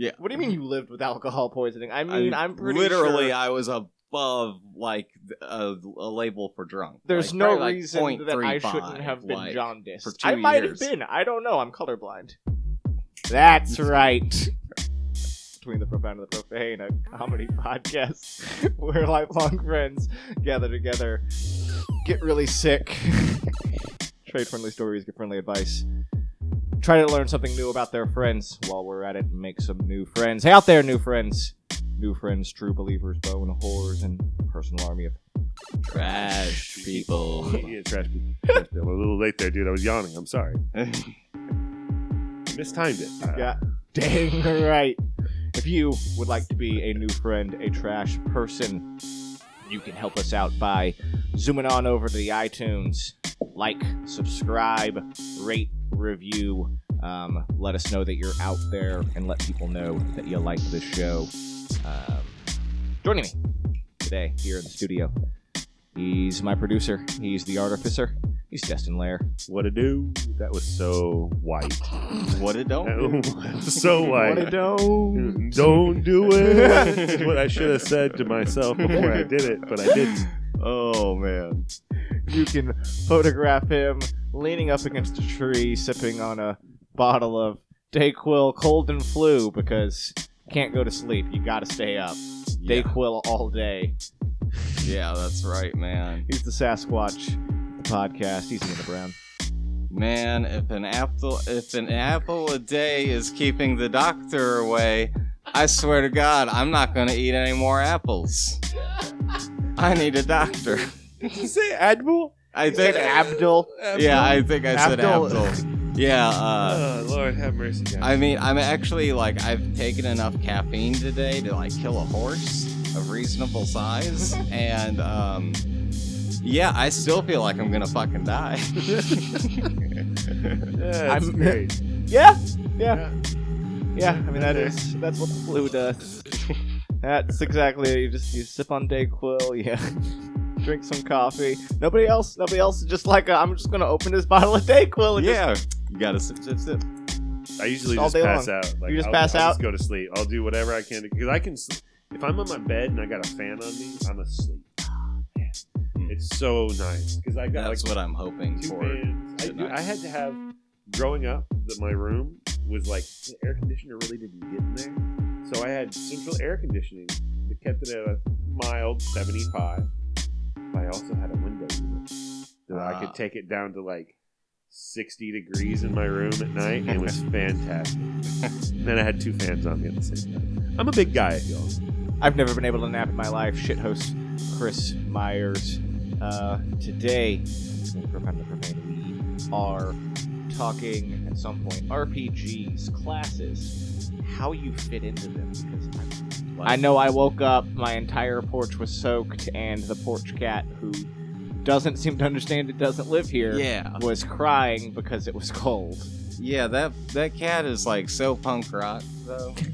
Yeah. What do you mean you lived with alcohol poisoning? I mean, I, am pretty literally sure I was above like a, a label for drunk. there's Like, no probably, like, reason that I shouldn't have been like, jaundiced. for two I might years. have been. I don't know. I'm colorblind. That's right. Between the profound and the profane, a comedy podcast where lifelong friends gather together, get really sick, trade friendly stories, get friendly advice, try to learn something new about their friends while we're at it, and make some new friends. Hey, out there, new friends, new friends, true believers, bone whores, and personal army of trash people. yeah, trash people. Trash people. I'm a little late there, dude. I was yawning. I'm sorry. Mistimed it. Uh, Yeah, dang right. If you would like to be a new friend, a trash person, you can help us out by zooming on over to the iTunes, like, subscribe, rate, review. Um, let us know that you're out there and let people know that you like this show. Um, joining me today here in the studio, he's my producer, he's the artificer, he's Destin Lair. What a do? That was so white. what it don't do. That was What a don't. Don't do it. That's what I should have said to myself before I did it, but I didn't. Oh man. you can photograph him leaning up against a tree, sipping on a bottle of Dayquil cold and flu because can't go to sleep. You got to stay up. Yeah. Dayquil all day. yeah, that's right, man. He's the Sasquatch, the podcast. He's in the Brown. Man, if an apple if an apple a day is keeping the doctor away, I swear to God, I'm not gonna eat any more apples. I need a doctor. Did you say Admiral? I think Abdul. Yeah, I think I said Abdul. Abdul. Yeah, uh oh, Lord have mercy, guys. I mean, I'm actually like I've taken enough caffeine today to like kill a horse of reasonable size, and um, yeah, I still feel like I'm gonna fucking die. that's I'm- great. Yeah, yeah, Yeah. yeah. I mean that is that's what the flu does. That's exactly it. You just you sip on Dayquil. Yeah. Drink some coffee. Nobody else. Nobody else is just like i I'm just gonna open this bottle of Dayquil. And just yeah, you gotta sip, sip, sip. I usually All just pass long. out. Like, You just I'll, pass I'll out? Just go to sleep. I'll do whatever I can because I can. Sl- if I'm on my bed and I got a fan on me, I'm asleep. Hmm. It's so nice because I got That's like what I'm hoping two for. I, do. I had to have growing up that my room was like the air conditioner really didn't get in there, so I had central air conditioning that kept it at a mild 75. But I also had a window unit that I Ah. could take it down to like 60 degrees in my room at night, and it was fantastic. then I had two fans on me at the same time. I'm a big guy, y'all. I've never been able to nap in my life. Shit host Chris Myers. Uh, today, Profound and Profane, we are talking at some point RPGs, classes, how you fit into them. Because I, I know I woke up, my entire porch was soaked, and the porch cat, who doesn't seem to understand it doesn't live here, Yeah, was crying because it was cold. yeah. That that cat is like so punk rock though.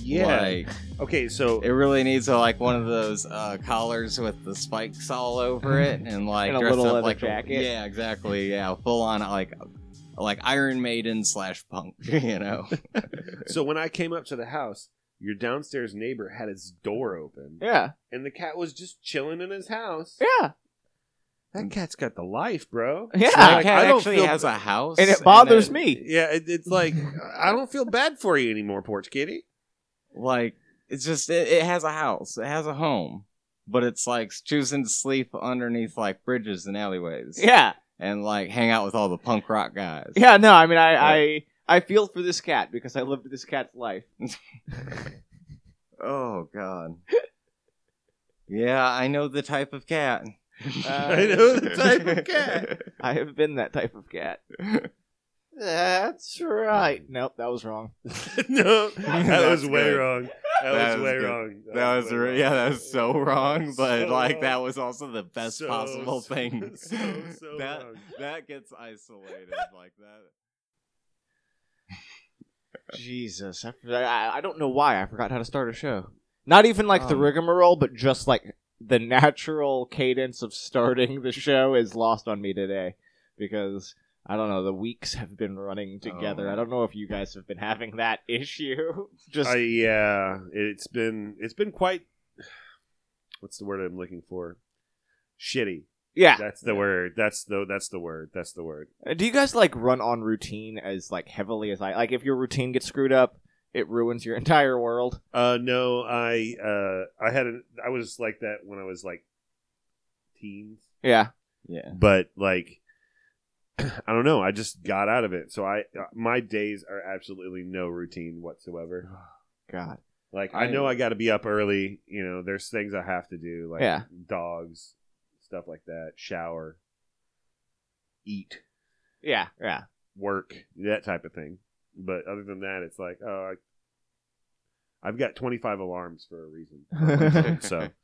Yeah. Like, Okay, so it really needs a, like one of those uh, collars with the spikes all over it, and like And a dress little up leather like a- jacket. yeah, exactly. Yeah, full on like like Iron Maiden slash punk. You know. so when I came up to the house, your downstairs neighbor had his door open, Yeah, and the cat was just chilling in his house. yeah, That cat's got the life, bro. yeah. that Like, cat I don't actually feel- has a house, and it bothers it- me. Yeah, it, it's like I don't feel bad for you anymore, porch kitty. Like it's just it, it has a house, it has a home, but it's like choosing to sleep underneath like bridges and alleyways, Yeah, and like hang out with all the punk rock guys. yeah. No, I mean, I, I, I feel for this cat because I lived this cat's life. Oh God. yeah, I know the type of cat. Uh, I know the type of cat. I have been that type of cat. That's right. Nope, that was wrong. no, that was way good. wong. That, That was was way good. wrong. That was way re- wrong. yeah, that was so wrong, but So like wrong. that was also the best So, possible so, thing. so, so that wrong. that gets isolated like that. Jesus, I, I, I don't know why I forgot how to start a show. Not even like the Um, rigmarole, but just like the natural cadence of starting the show is lost on me today because I don't know. The weeks have been running together. Oh. I don't know if you guys have been having that issue. Just I, yeah, it's been it's been quite. What's the word I'm looking for? Shitty. Yeah. That's the word. That's the that's the word. That's the word. Uh, Do you guys like run on routine as like heavily as I like? If your routine gets screwed up, it ruins your entire world. Uh, no, I uh, I had a, I was like that when I was like teens, Yeah. Yeah. but like I don't know. I just got out of it, so I uh, my days are absolutely no routine whatsoever. God. Like I, I- know I got to be up early. You know, there's things I have to do, like Yeah. dogs, stuff like that. Shower, eat, Yeah. Yeah. work, that type of thing. But other than that, it's like, oh, I, I've got 25 alarms for a reason. so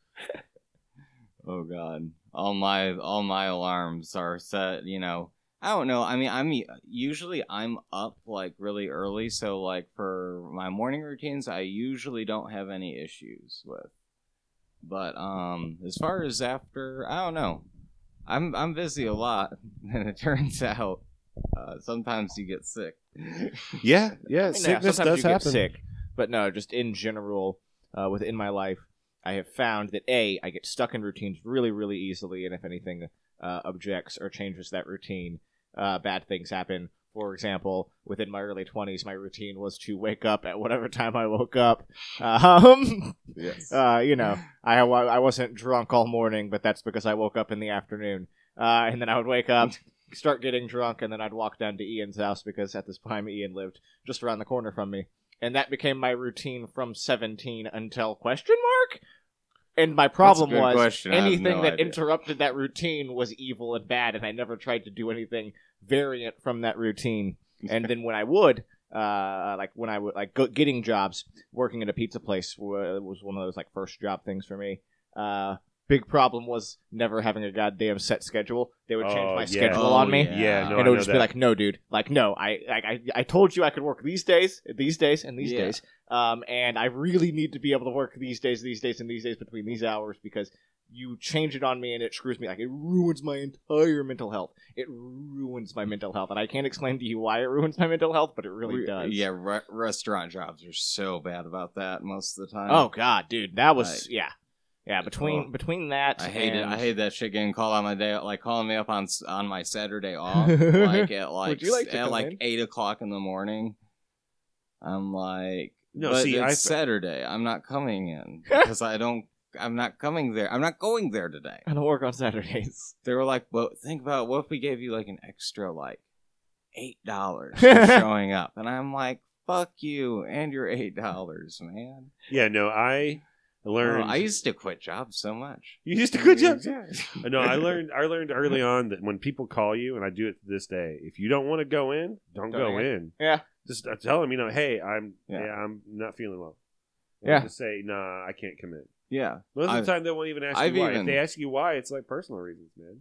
Oh god. All my all my alarms are set, you know. I don't know. I mean, I'm usually I'm up like really early, so like for my morning routines, I usually don't have any issues with. But um as far as after, I don't know. I'm I'm busy a lot, and it turns out uh, sometimes you get sick. yeah, yeah, I mean, sickness sometimes does you happen. get sick, but no, just in general, uh, within my life, I have found that a I get stuck in routines really, really easily, and if anything uh, objects or changes that routine, uh, bad things happen. For example, within my early twenties, my routine was to wake up at whatever time I woke up. Um, Yes. uh, you know, I I wasn't drunk all morning, but that's because I woke up in the afternoon, uh, and then I would wake up. Start getting drunk, and then I'd walk down to Ian's house because at this time Ian lived just around the corner from me, and that became my routine from seventeen until question mark. And my problem was question. Anything no that idea. interrupted that routine was evil and bad, and I never tried to do anything variant from that routine. And then when I would, uh, like when I would like go, getting jobs, working at a pizza place wa- was one of those like first job things for me. Uh, big problem was never having a goddamn set schedule. They would change Oh, my yeah. schedule Oh, on me. yeah. Yeah, no, and I it know would just be like, no, dude, like, no, I, like, I, I told you I could work these days, these days, and these Yeah. days, um, and I really need to be able to work these days, these days, and these days between these hours because you change it on me and it screws me. Like, it ruins my entire mental health. It ruins my mental health, and I can't explain to you why it ruins my mental health, but it really Re- does. Yeah, re- restaurant jobs are so bad about that most of the time. Oh God, dude, that was Like- yeah, yeah. Between Oh. between that, I hate it. I hate that shit getting called on my day, like calling me up on on my Saturday off, like at like, you like to at like in? eight o'clock in the morning. I'm like, No, but see, it's I- Saturday. I'm not coming in because I don't. I'm not coming there. I'm not going there today. I don't work on Saturdays. They were like, well, think about it. what if we gave you like an extra like eight dollars for showing up, and I'm like, fuck you and your eight dollars, man. Yeah, no, I Oh, learned. I used to quit jobs so much. you used to quit jobs. Yeah. No, I learned. I learned early on that when people call you, and I do it to this day. If you don't want to go in, don't, Don't go in. in. Yeah. Just uh, tell them, you know, hey, I'm yeah, Yeah. I'm not feeling well. Or Yeah. Just say, nah, I can't come in. Yeah. Most of the time, they won't even ask I've you why. even- If they ask you why, it's like personal reasons, man.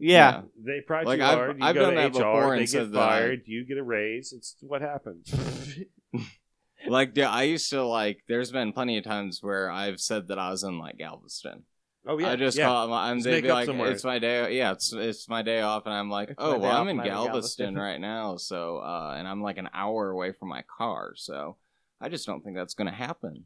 Yeah, They pride Like, too I've- hard. You I've go done to that HR, before they and get fired. I- You get a raise. It's what happens. Like yeah, I used to like. There's been plenty of times where I've said that I was in like Galveston. Oh yeah, I just yeah. call. I'm they'd be like, somewhere. it's my day. Yeah, it's it's my day off, and I'm like, It's oh, well, I'm in I'm in Galveston Galveston. right now, so uh, and I'm like an hour away from my car, so I just don't think that's gonna happen.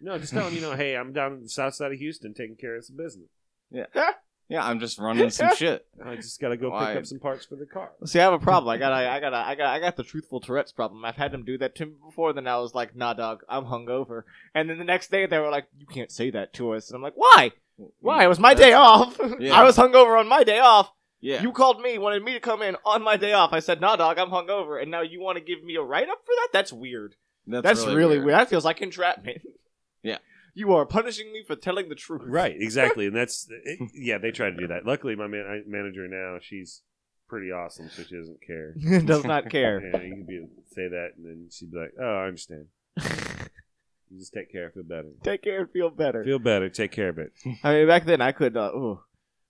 No, just tell them, you know, hey, I'm down in the south side of Houston taking care of some business. Yeah, I'm just running some shit. I just got to go Why? pick up some parts for the car. See, I have a problem. I got, I got, I got, I got the truthful Tourette's problem. I've had them do that to me before. Then I was like, "Nah, dog, I'm hungover." And then the next day they were like, "You can't say that to us." And I'm like, "Why? Why? It was my day off. Yeah. I was hungover on my day off. Yeah, You called me, wanted me to come in on my day off. I said, "Nah, dog, I'm hungover." And now you want to give me a write up for that? That's weird. That's, really, weird. That feels like entrapment. Yeah. You are punishing me for telling the truth. Right, exactly, and that's it, yeah. They try to do that. Luckily, my man, I- manager now, she's pretty awesome, so she doesn't care. Does not care. Yeah, you can be say that, and then she'd be like, "Oh, I understand. You just take care, feel better, Take care and feel better. feel better, take care of it." I mean, back then I could. Uh, ooh,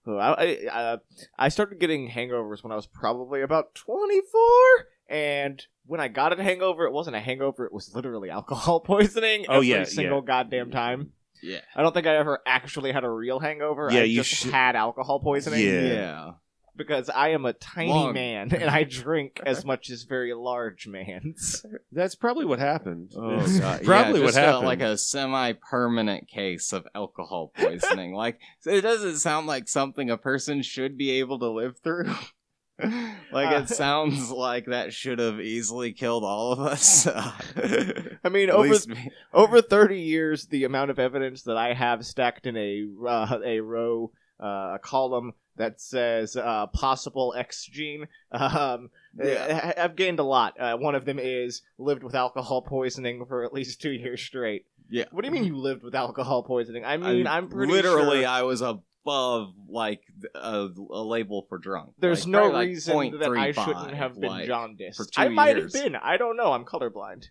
ooh, I, I, uh, I started getting hangovers when I was probably about twenty four, and when I got a hangover, it wasn't a hangover; it was literally alcohol poisoning. Oh, every yeah, single yeah. goddamn time. Yeah, I don't think I ever actually had a real hangover. Yeah, I you just should- had alcohol poisoning. Yeah. yeah. because I am a tiny Long. man and I drink as much as very large mans. That's probably what happened. Oh, God. probably yeah, what just a- happened. like a semi-permanent case of alcohol poisoning. like it doesn't sound like something a person should be able to live through. like Uh, it sounds like that should have easily killed all of us. I mean, At over me. over 30 years, the amount of evidence that I have stacked in a uh, a row, uh, a column that says uh, possible X gene, um, Yeah. I- I've gained a lot. Uh, one of them is lived with alcohol poisoning for at least two years straight. Yeah. What do you mean you lived with alcohol poisoning? I mean, I- I'm pretty literally sure I was above like a, a label for drunk. there's Like, no like, reason that I shouldn't have been like, jaundiced. I might years. have been. I don't know. I'm colorblind.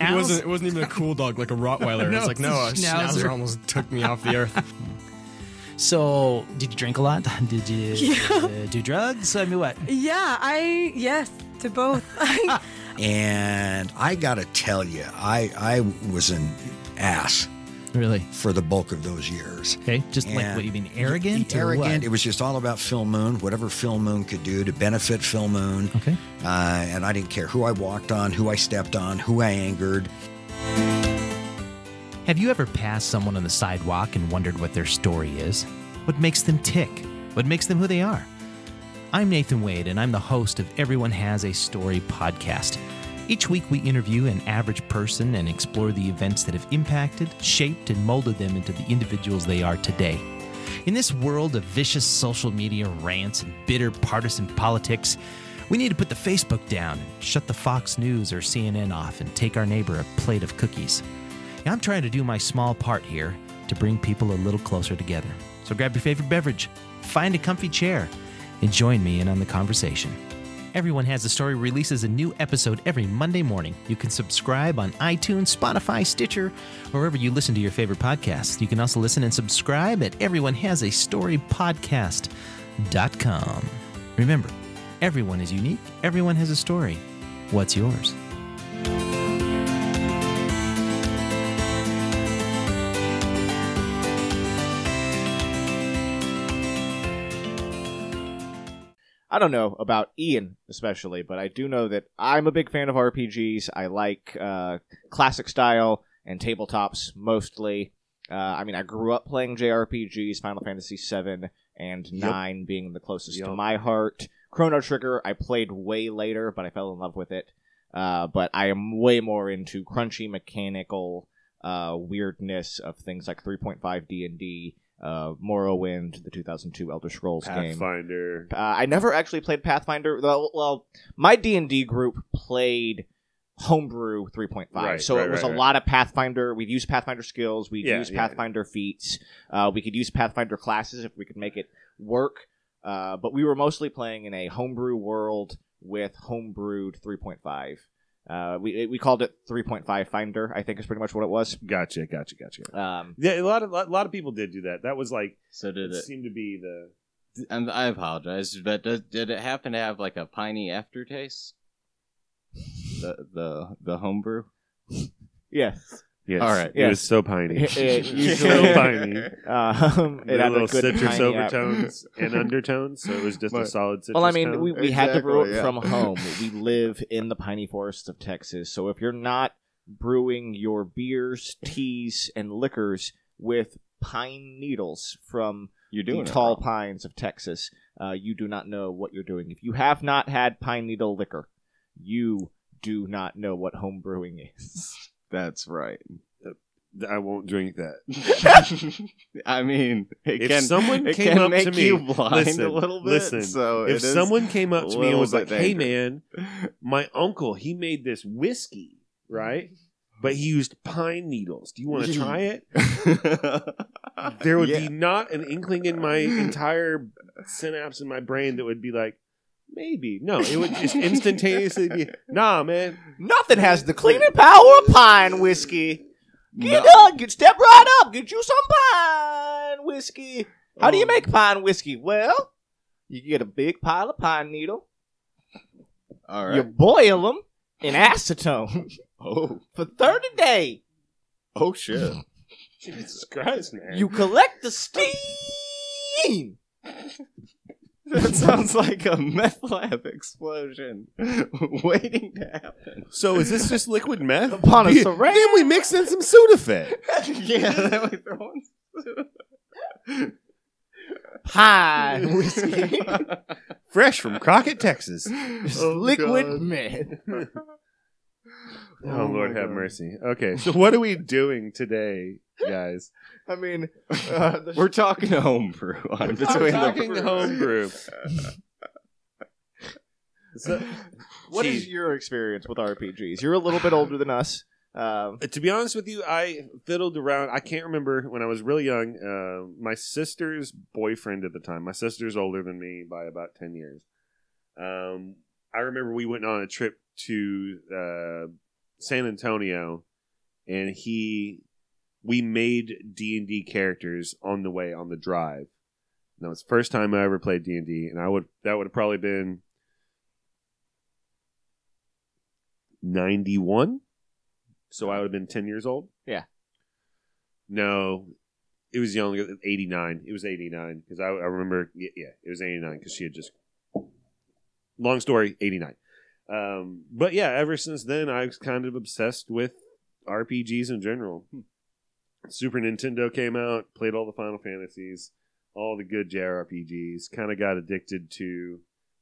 It wasn't. It wasn't even a cool dog like a Rottweiler. No, it's like no, a a schnauzer. schnauzer. almost took me off the earth. So, did you drink a lot? Did you Yeah. uh, do drugs? I mean, what? Yeah, I yes to both. And I gotta tell you, I I was an ass Really? for the bulk of those years. Okay, just like what you mean, arrogant? Arrogant. It was just all about Phil Moon, whatever Phil Moon could do to benefit Phil Moon. Okay. Uh, and I didn't care who I walked on, who I stepped on, who I angered. Have you ever passed someone on the sidewalk and wondered what their story is? What makes them tick? What makes them who they are? I'm Nathan Wade, and I'm the host of Everyone Has a Story podcast. Each week, we interview an average person and explore the events that have impacted, shaped, and molded them into the individuals they are today. In this world of vicious social media rants and bitter partisan politics, we need to put the Facebook down and shut the Fox News or CNN off and take our neighbor a plate of cookies. Now, I'm trying to do my small part here to bring people a little closer together. So grab your favorite beverage, find a comfy chair, and join me in on the conversation. Everyone Has a Story releases a new episode every Monday morning. You can subscribe on iTunes, Spotify, Stitcher, wherever you listen to your favorite podcasts. You can also listen and subscribe at everyonehasastorypodcast.com. Remember, everyone is unique, everyone has a story. What's yours? I don't know about Ian especially, but I do know that I'm a big fan of RPGs. I like uh, classic style and tabletops mostly. Uh, I mean, I grew up playing JRPGs, Final Fantasy VII and Yep. Nine being the closest to my heart. Chrono Trigger, I played way later, but I fell in love with it. Uh, but I am way more into crunchy mechanical uh, weirdness of things like 3.5 D and D, uh, Morrowind, the 2002 Elder Scrolls game. Pathfinder. Uh, I never actually played Pathfinder. Well, well my D and D group played Homebrew 3.5, Right, so right, it was right, a lot of Pathfinder. We'd use Pathfinder skills. We'd Yeah, use yeah, Pathfinder feats. Uh, we could use Pathfinder classes if we could make it work. Uh, but we were mostly playing in a homebrew world with homebrewed 3.5. Uh, we we called it 3.5 Finder. I think is pretty much what it was. Gotcha, gotcha, gotcha. Um, Yeah, a lot of a lot of people did do that. That was like So did it it? seemed to be the And I apologize, but did, did it happen to have like a piney aftertaste? The the the homebrew. yes. Yes. All right. It was so piney. It- it so usually- piney. Um, it With had a little good citrus piney app- overtones and undertones, so it was just a solid citrus Well, I mean, tone. we, we had to brew it yeah. from home. We live in the piney forests of Texas. So if you're not brewing your beers, teas, and liquors with pine needles from You're the doing it tall wrong. pines of Texas, uh, you do not know what you're doing. If you have not had pine needle liquor, you do not know what home brewing is. That's right. I won't drink that. I mean, If can, someone came up to me- listen, a little bit. listen, so if someone came up to me and was like, bit "Hey, man, my uncle he made this whiskey, right? But he used pine needles. Do you want to try it?" There would Yeah. be not an inkling in my entire synapse in my brain that would be like, maybe. No, it would just instantaneously be, nah, man. Nothing has the cleaning power of pine whiskey. Get No. up, get step right up, get you some pine whiskey. How do you Oh. make pine whiskey? Well, you get a big pile of pine needle, All you right. boil them in acetone Oh, for 30 days. oh shit. Jesus Christ, man. You collect the steam. That sounds like a meth lab explosion waiting to happen. So is this just liquid meth? Upon a Yeah, syringe. Then we mix in some Sudafed. yeah, then we throw in Pie whiskey. Fresh from Crockett, Texas. Oh, liquid meth. Oh, Lord have oh, mercy. Okay, so what are we doing today, guys? I mean, uh, the We're talking homebrew on between We're the talking homebrew. So, What is Gee. your experience with RPGs? You're a little bit older than us. Um, to be honest with you, I fiddled around. I can't remember when I was really young. Uh, my sister's boyfriend at the time. My sister's older than me by about ten years. Um, I remember we went on a trip to uh, San Antonio, and he we made D and D characters on the way on the drive. And that was the first time I ever played D and D, and I would that would have probably been ninety one. So I would have been ten years old. Yeah. No, it was younger. Eighty nine. It was eighty nine because I, I remember. Yeah, yeah, it was eighty nine because she had just. Long story. Eighty nine. Um, but yeah, ever since then, I was kind of obsessed with RPGs in general. Super Nintendo came out, played all the Final Fantasies, all the good JRPGs. Kind of got addicted to.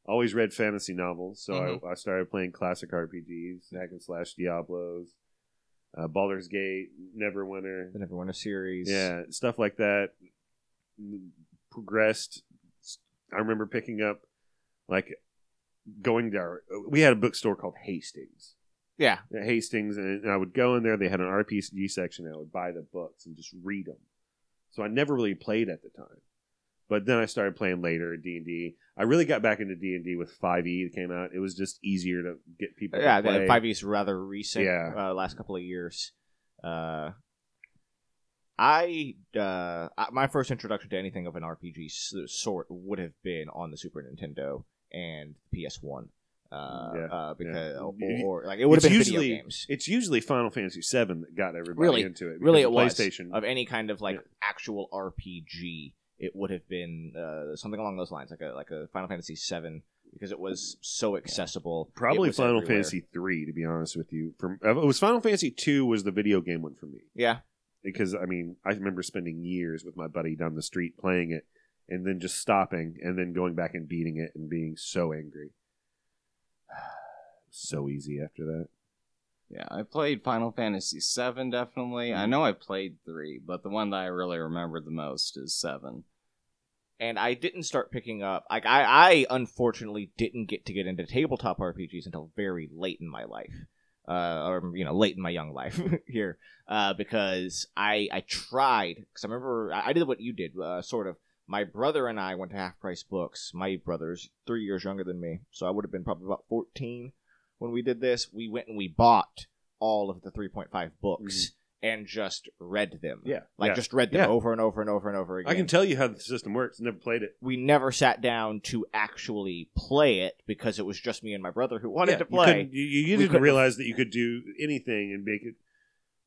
Always read fantasy novels, so I, I started playing classic RPGs, hack and slash Diablos, uh, Baldur's Gate, Neverwinter, the Neverwinter series. yeah, stuff like that. Progressed. I remember picking up, like, going there. We had a bookstore called Hastings. Yeah. At Hastings, and I would go in there. They had an RPG section. And I would buy the books and just read them. So I never really played at the time, but then I started playing later D and D. I really got back into D and D with Five E that came out. It was just easier to get people. Yeah, to play. the five E is rather recent. Yeah. uh, last couple of years. Uh, I uh, my first introduction to anything of an RPG sort would have been on the Super Nintendo and the PS One. Uh, Yeah, uh, because yeah. or, or, like it would have been usually- video games It's usually Final Fantasy VII that got everybody Really, into it. really it was PlayStation. of any kind of like Yeah. actual RPG. It would have been uh, something along those lines, like a like a Final Fantasy Seven, because it was so accessible. Probably Final everywhere. Fantasy three, to be honest with you. From it was Final Fantasy two was the video game one for me Yeah, because I mean I remember spending years with my buddy down the street playing it, and then just stopping and then going back and beating it and being so angry. So easy after that. Yeah, I played Final Fantasy VII definitely. I know I played three, but the one that I really remember the most is seven. and I didn't start picking up. Like I, I unfortunately didn't get to get into tabletop RPGs until very late in my life, uh, or you know, late in my young life here, uh, because I I tried because I remember I I did what you did, uh, sort of. My brother and I went to Half Price Books. My brother's three years younger than me, so I would have been probably about fourteen when we did this. We went and we bought all of the three point five books. Mm-hmm. And just read them, Yeah, like yeah, just read them yeah. over and over and over and over again I can tell you how the system works. Never played it. we never sat down to actually play it because it was just me and my brother who wanted Yeah, to play. couldn't- you, you didn't couldn't- realize that you could do anything and make it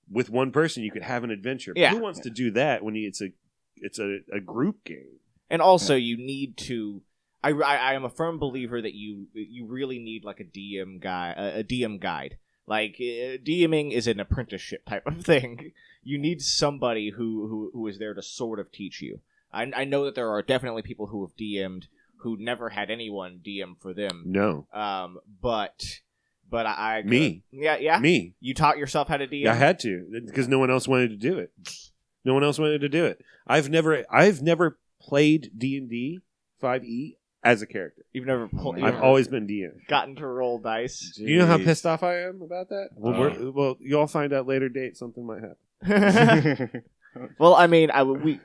with one person. You could have an adventure. Yeah. Who wants to do that when you, it's a it's a, a group game? And also, you need to. I, I, I am a firm believer that you you really need like a DM guy a, a DM guide. Like uh, DMing is an apprenticeship type of thing. You need somebody who, who, who is there to sort of teach you. I, I know that there are definitely people who have DM'd who never had anyone DM for them. No, Um, but but I, I Me. yeah yeah me. you taught yourself how to DM. I had to because no one else wanted to do it. No one else wanted to do it. I've never I've never played D and D five E as a character. You've never pulled. I've you've I've always been DM. gotten to roll dice. Do you know how Jeez. pissed off I am about that? Well, Oh. we're, well, you'll find out later date. Something might happen. well, I mean, I would- we.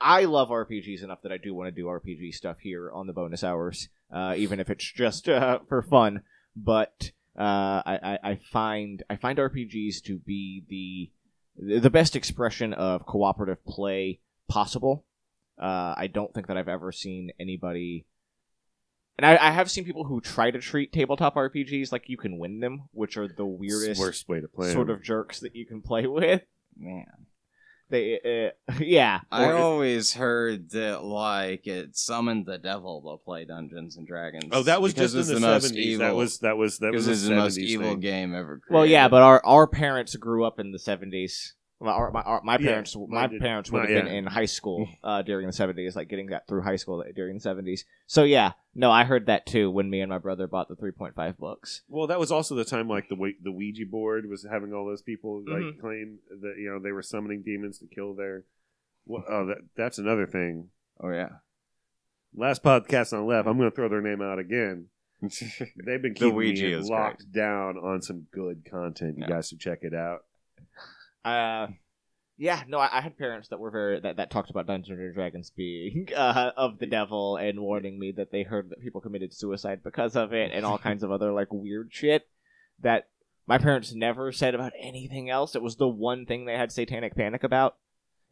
I love RPGs enough that I do want to do RPG stuff here on the bonus hours, uh, even if it's just uh, for fun. But uh, I, I, I find I find RPGs to be the the best expression of cooperative play possible. Uh, I don't think that I've ever seen anybody, and I, I have seen people who try to treat tabletop RPGs like you can win them, which are the weirdest Worst way to play. sort them. of jerks that you can play with. Man. They, uh, yeah. I Or- always heard that like it summoned the devil to play Dungeons and Dragons. Oh, that was just in the seventies. That was that was that was because the most evil thing. game ever. Created. well, yeah, but our our parents grew up in the seventies. My, my, my Yeah, parents, my did- parents would have been yeah. in high school uh, during the seventies, like getting that through high school during the seventies. So yeah, no, I heard that too when me and my brother bought the three point five books. Well, that was also the time like the Ouija- the Ouija board was having all those people like Mhm. claim that you know they were summoning demons to kill their. Well, oh, that that's another thing. oh yeah. Last podcast on left, I'm going to throw their name out again. They've been The keeping Ouija me locked down on some good content. You Yeah. guys should check it out. Uh, yeah, no, I, I had parents that were very that, that talked about Dungeons and Dragons being uh, of the devil and warning me that they heard that people committed suicide because of it and all kinds of other like weird shit that my parents never said about anything else. It was the one thing they had satanic panic about.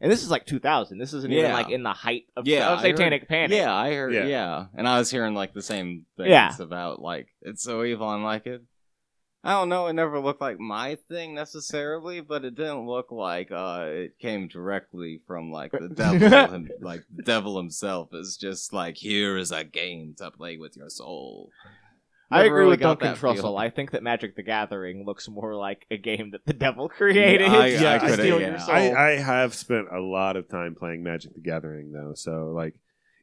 And this is like 2000. This isn't even like in the height of, Yeah, of I heard- satanic panic. Yeah, I heard. Yeah. Yeah. and I was hearing like the same things Yeah. about like it's so evil. I'm like it. I don't know. It never looked like my thing necessarily, but it didn't look like uh, it came directly from like the devil. him, like the devil himself is just like here is a game to play with your soul. I agree really with got Duncan that feel. Trussell. I think that Magic the Gathering looks more like a game that the devil created I- to I coulda- steal yeah. your soul. I, I have spent a lot of time playing Magic the Gathering though, so like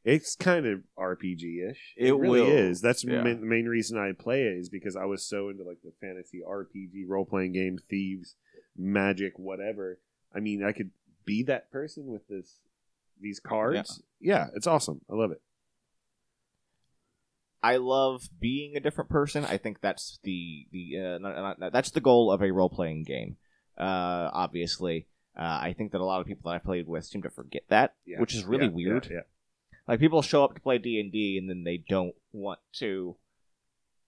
it's kind of RPG ish. It really will. is. That's Yeah. ma- the main reason I play it is because I was so into like the fantasy RPG role playing game, thieves, magic, whatever. I mean, I could be that person with this these cards. Yeah, it's awesome. I love it. I love being a different person. I think that's the the uh, not, not, not- that's the goal of a role playing game. Uh, obviously, uh, I think that a lot of people that I played with seem to forget that, Yeah. which is really Yeah, weird. Yeah, yeah. Like people show up to play D and D and then they don't want to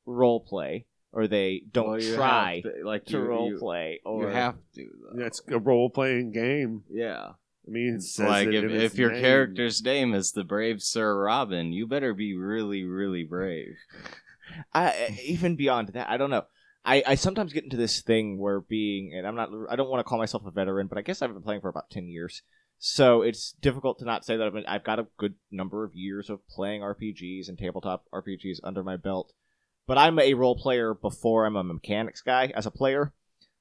role play, or they don't Well, try to, like to you, role you, play, you or have to. Though. Yeah, It's a role playing game. yeah. I mean, it It's like if, if your name. character's name is the brave Sir Robin, you better be really, really brave. I, even beyond that, I don't know. I, I sometimes get into this thing where being, and I'm not, I don't want to call myself a veteran, but I guess I've been playing for about 10 years. So it's difficult to not say that I've, been, I've got a good number of years of playing RPGs and tabletop RPGs under my belt. But I'm a role player before I'm a mechanics guy as a player.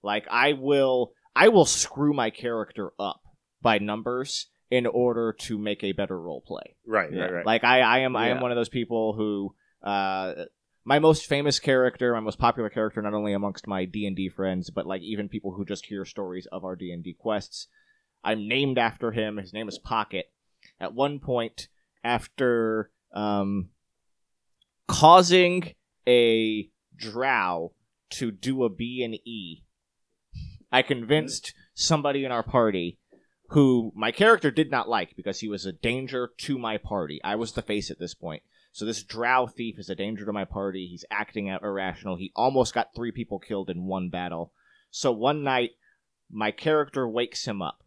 Like I will, I will screw my character up by numbers in order to make a better role play. Right, Yeah. right, right. Like I, I am I am one of those people who uh my most famous character, my most popular character not only amongst my D&D friends, but like even people who just hear stories of our D&D quests. I'm named after him. His name is Pocket. At one point after um causing a drow to do a B and E, I convinced somebody in our party who my character did not like because he was a danger to my party. I was the face at this point. So this drow thief is a danger to my party. He's acting out irrational. He almost got three people killed in one battle. So one night, my character wakes him up,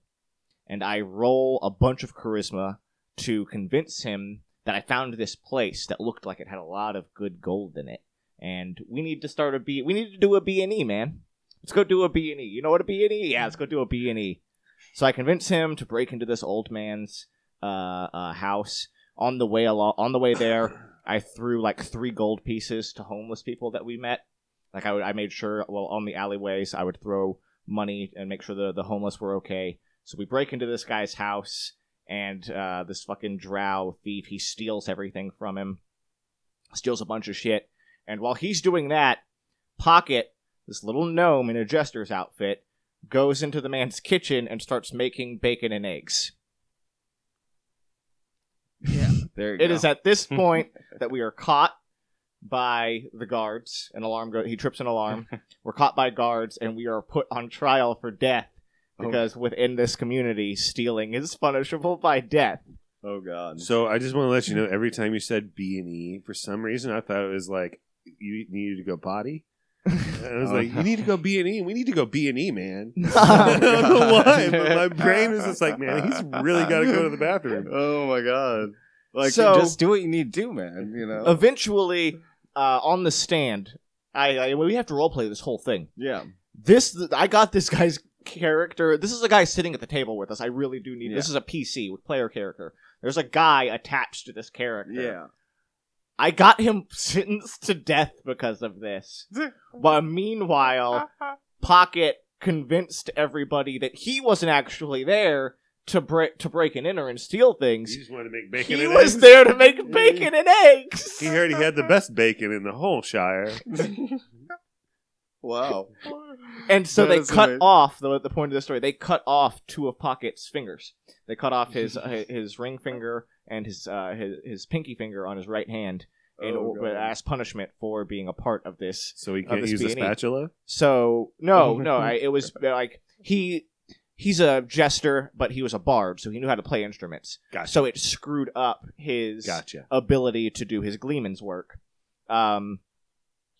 and I roll a bunch of charisma to convince him that I found this place that looked like it had a lot of good gold in it. And we need to start a B. We need to do a B and E, man. Let's go do a B and E. You know what a B and E? Yeah, let's go do a B and E. So I convince him to break into this old man's uh, uh, house. On the way along, on the way there, I threw like three gold pieces to homeless people that we met. Like I, would, I made sure, well, on the alleyways, I would throw money and make sure the the homeless were okay. So we break into this guy's house, and uh, this fucking drow thief he steals everything from him, steals a bunch of shit, and while he's doing that, Pocket, this little gnome in a jester's outfit, goes into the man's kitchen and starts making bacon and eggs. Yeah, There you It go. is at this point that we are caught by the guards. An alarm go. He trips an alarm. We're caught by guards, and we are put on trial for death Oh. because within this community, stealing is punishable by death. Oh god. So I just want to let you know, every time you said B and E, for some reason I thought it was like you needed to go potty. And I was Oh, like, no. you need to go B and E. We need to go B and E, man. Oh, I don't know why, but my brain was just like, man, he's really got to go to the bathroom. Oh my god. Like So- just do what you need to do, man. You know. Eventually, uh, on the stand, I, I we have to roleplay this whole thing. yeah. This I got this guy's character. This is a guy sitting at the table with us. I really do need. This is a PC with player character. There's a guy attached to this character. Yeah. I got him sentenced to death because of this. but meanwhile, Pocket convinced everybody that he wasn't actually there to break to break and enter and steal things. He things. just wanted to make bacon. He and was eggs. there to make bacon and eggs. He heard he had the best bacon in the whole Shire. Wow. And so That they cut amazing. off the the point of the story. They cut off two of Pocket's fingers. They cut off his uh, his ring finger and his uh, his his pinky finger on his right hand, in, Oh, or- God. as punishment for being a part of this. So he Of can't use a B&E. spatula. So no, no, I, it was like he he's a jester, but he was a bard, so he knew how to play instruments. Gotcha. So it screwed up his Gotcha. ability to do his gleeman's work. Um,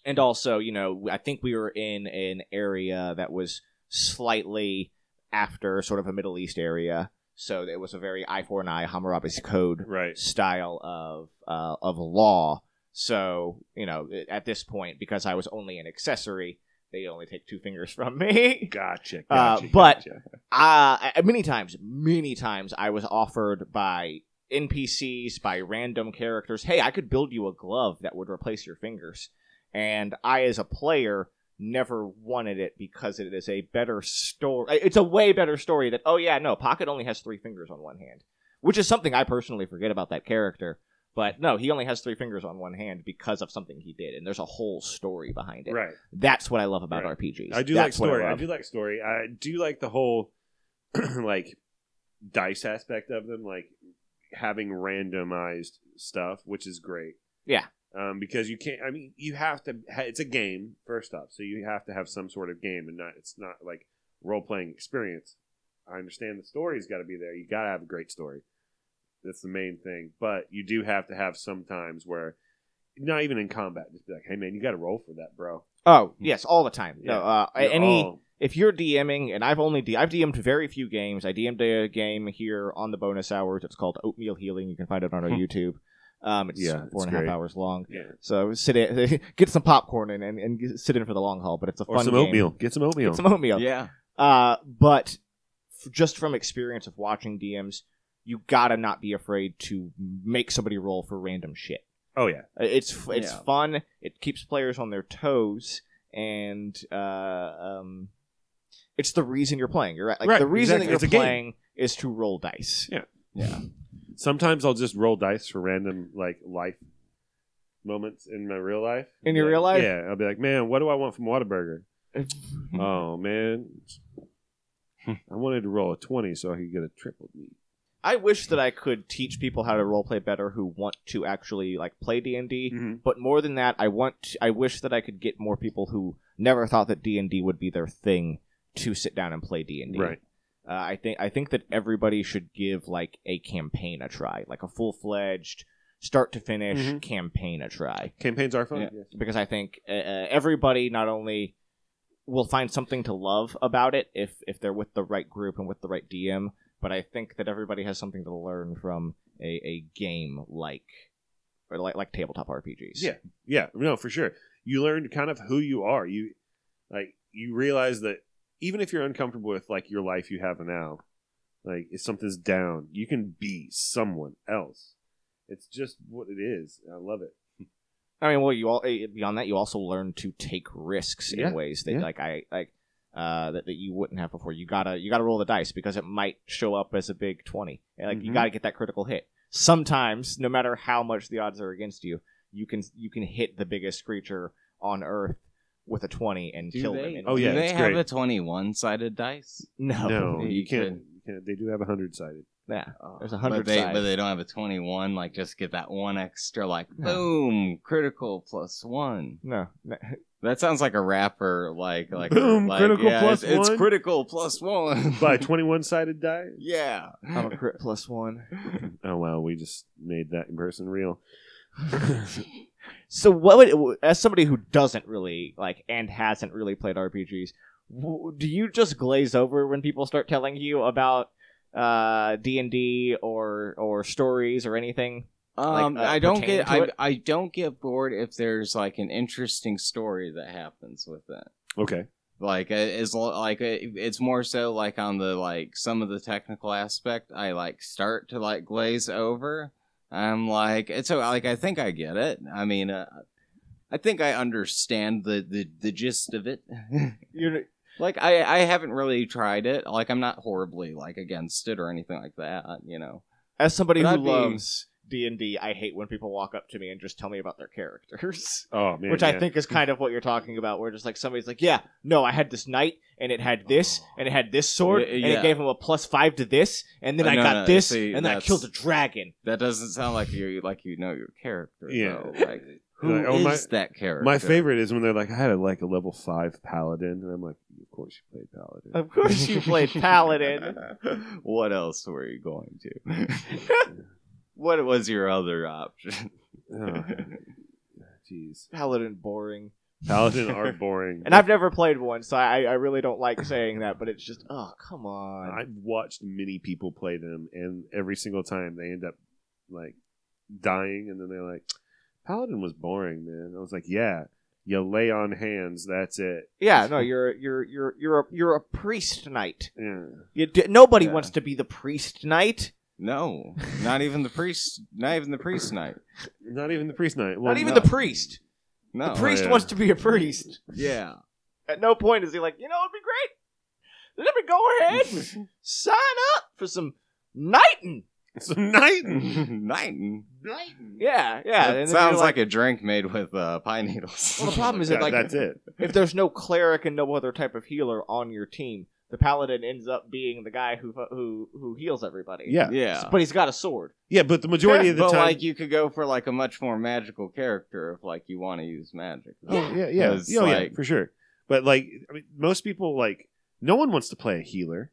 and also, you know, I think we were in an area that was slightly after sort of a Middle East area, so it was a very eye for an eye Hammurabi's code Right. style of uh, of law. So you know, at this point, because I was only an accessory, they only take two fingers from me. Gotcha. Uh, but- gotcha. Uh, many times, many times, I was offered by NPCs, by random characters, hey, I could build you a glove that would replace your fingers. And I, as a player, never wanted it because it is a better story. It's a way better story that, oh, yeah, no, Pocket only has three fingers on one hand, which is something I personally forget about that character. But no, he only has three fingers on one hand because of something he did, and there's a whole story behind it. right. That's what I love about Right. RPGs. I do That's like story. I, love. do like story. I do like the whole like dice aspect of them, like having randomized stuff, which is great. Yeah. Um, because you can't. I mean, you have to. It's a game first off, so you have to have some sort of game, and not. It's not like role playing experience. I understand the story's got to be there. You got to have a great story. That's the main thing. But you do have to have some times where, not even in combat, just be like, "Hey, man, you got to roll for that, bro." Oh yes, all the time. Yeah. No, uh, any all- if you're DMing, and I've only D- I've DM'd very few games. I DM'd a game here on the bonus hours. It's called Oatmeal Healing. You can find it on our YouTube. Um, it's Yeah, four it's and a half great. hours long. yeah. So sit in, get some popcorn and, and, and sit in for the long haul. But it's a Or fun some game. oatmeal. Get some oatmeal. Get some oatmeal. Yeah. Uh, but f- just from experience of watching DMs, you gotta not be afraid to make somebody roll for random shit. oh yeah. Uh, It's f- it's Yeah. fun. It keeps players on their toes, and uh, um, it's the reason you're playing. You're right. Like Right, the reason exactly. that you're a game. playing is to roll dice. Yeah. Yeah. Sometimes I'll just roll dice for random like life moments in my real life. In your Like, real life? Yeah. I'll be like, man, what do I want from Whataburger? oh man. I wanted to roll a twenty so I could get a triple meat. I wish that I could teach people how to roleplay better who want to actually like play D and D. Mhm. But more than that, I want. I wish that I could get more people who never thought that D and D would be their thing to sit down and play D and D. Right. Uh, I think I think that everybody should give like a campaign a try, like a full fledged start to finish Mhm. campaign a try, Campaigns are fun. Yeah. Yes. because I think uh, uh, everybody not only will find something to love about it if if they're with the right group and with the right DM, but I think that everybody has something to learn from a, a game like or like like tabletop RPGs. Yeah. Yeah, no, for sure. You learn kind of who you are. You like you realize that even if you're uncomfortable with like your life you have now, like if something's down, you can be someone else. It's just what it is. I love it. I mean, well, you all eh, beyond that, you also learn to take risks Yeah, in ways that yeah. like I like uh, that, that you wouldn't have before. You gotta you gotta roll the dice because it might show up as a big twenty. And, like you Mhm. gotta get that critical hit. Sometimes, no matter how much the odds are against you, you can you can hit the biggest creature on Earth with a twenty and Do kill they, them. in- Oh, yeah, do they it's have great. a 21 sided dice? no, no, you you can't, you can't. They do have a hundred sided. yeah, oh. there's a But hundred they, sides. but they don't have a 21. Like, just get that one extra, like, No. boom, critical plus one. no, no. That sounds like a rapper, like, like, Boom, like, critical yeah, plus it's, it's critical plus one. By twenty one sided die. yeah. I'm a crit plus one. Oh wow, we just made that person real. So, what would, as somebody who doesn't really like and hasn't really played RPGs, w- do you just glaze over when people start telling you about uh D and D or or stories or anything? Um, Like, uh, I don't get, I. I don't get bored if there's like an interesting story that happens with it. okay. Like is like it's more so like on the like some of the technical aspect. I like start to like glaze over. I'm like it's so like I think I get it. I mean, uh, I think I understand the the the gist of it. You're, like I I haven't really tried it. Like I'm not horribly like against it or anything like that. You know. as somebody But who I'd loves D and I hate when people walk up to me and just tell me about their characters. Oh man, Which I think is kind of what you're talking about, where just like somebody's like, "Yeah, no, I had this knight, and it had this, and it had this sword, Yeah, and it gave him a plus five to this, and then Uh, I no, got no, this, see, and then I killed a dragon." That doesn't sound like you like you know your character. Yeah. though. Like who is Like, oh, my- that character? My favorite is when they're like, I had a, like a level five paladin, and I'm like, of course you played paladin. Of course, you played paladin. what else were you going to? What was your other option? Oh, Jeez, Paladin boring, paladin are boring. and I've never played one, so I, I really don't like saying that. But it's just, oh come on. I've watched many people play them, and every single time they end up like dying, and then they're like, "Paladin was boring, man." I was like, "Yeah, you lay on hands, that's it." Yeah, no, you're you're you're you're a you're a priest knight. Yeah, You d- nobody Yeah. wants to be the priest knight. No, not even the priest. Not even the priest knight. not even the priest knight. Well, Not even no. the priest. No. the priest yeah. wants to be a priest. Yeah. At no point is he like, you know, it'd be great. Let me go ahead, sign up for some knighting. some knight. Knighton. Yeah, yeah. That and then sounds you're like, a drink made with uh, pine needles. Well, the problem is that like that's it. if there's no cleric and no other type of healer on your team, the paladin ends up being the guy who who who heals everybody. Yeah, yeah. but he's got a sword. yeah, but the majority of the but time, like you could go for like a much more magical character if like you want to use magic. Oh yeah, yeah, Because, yeah, yeah, like- for sure. But like, I mean, most people like no one wants to play a healer.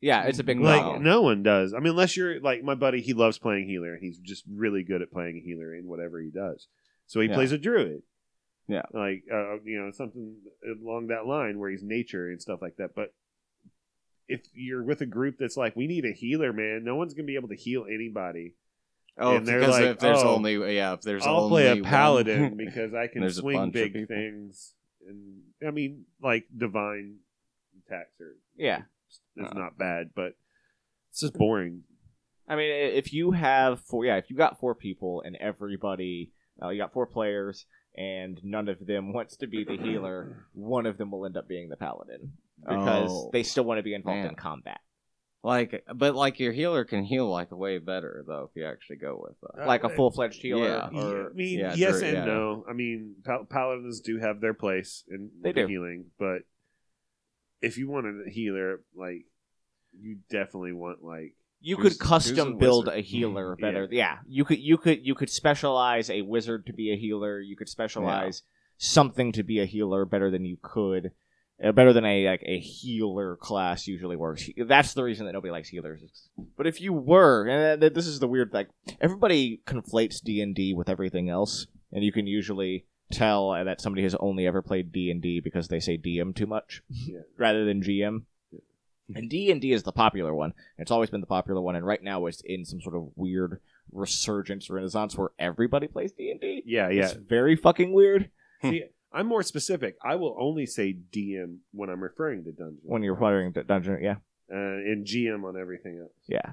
Yeah, it's a big Like problem. no one does. I mean, unless you're like my buddy, he loves playing healer, he's just really good at playing a healer in whatever he does. So he Yeah. plays a druid. Yeah. like uh, you know something along that line where he's nature and stuff like that. But if you're with a group that's like, we need a healer, man, no one's gonna be able to heal anybody. Oh, And because like, if there's oh, only yeah, if there's only I'll play a paladin because I can swing big things, and I mean, like divine attacks are Yeah. it's Uh. not bad, but it's just boring. I mean, if you have four, yeah, if you got four people and everybody, uh, you got four players, and none of them wants to be the healer, one of them will end up being the paladin because Oh, they still want to be involved man. in combat, like, but like your healer can heal like way better though if you actually go with uh, uh like a eh, full fledged healer. Yeah. Yeah, Or, I mean, yeah, yes Druid, and yeah. no. I mean, pal- paladins do have their place in They the do. healing, but if you want a healer, like you definitely want like you could who's a custom build wizard? a healer mm-hmm. Yeah. better. Yeah. you could you could you could specialize a wizard to be a healer. You could specialize something to be a healer better than you could. Uh, better than a like a healer class usually works. That's the reason that nobody likes healers. But if you were, and this is the weird thing, everybody conflates D and D with everything else, and you can usually tell that somebody has only ever played D and D because they say DM too much Yeah. rather than GM. And D and D is the popular one. It's always been the popular one, and right now it's in some sort of weird resurgence renaissance where everybody plays D and D. yeah, yeah. It's very fucking weird See, I'm more specific. I will only say DM when I'm referring to dungeon, when you're referring to dungeon. Yeah, uh, and GM on everything else. yeah.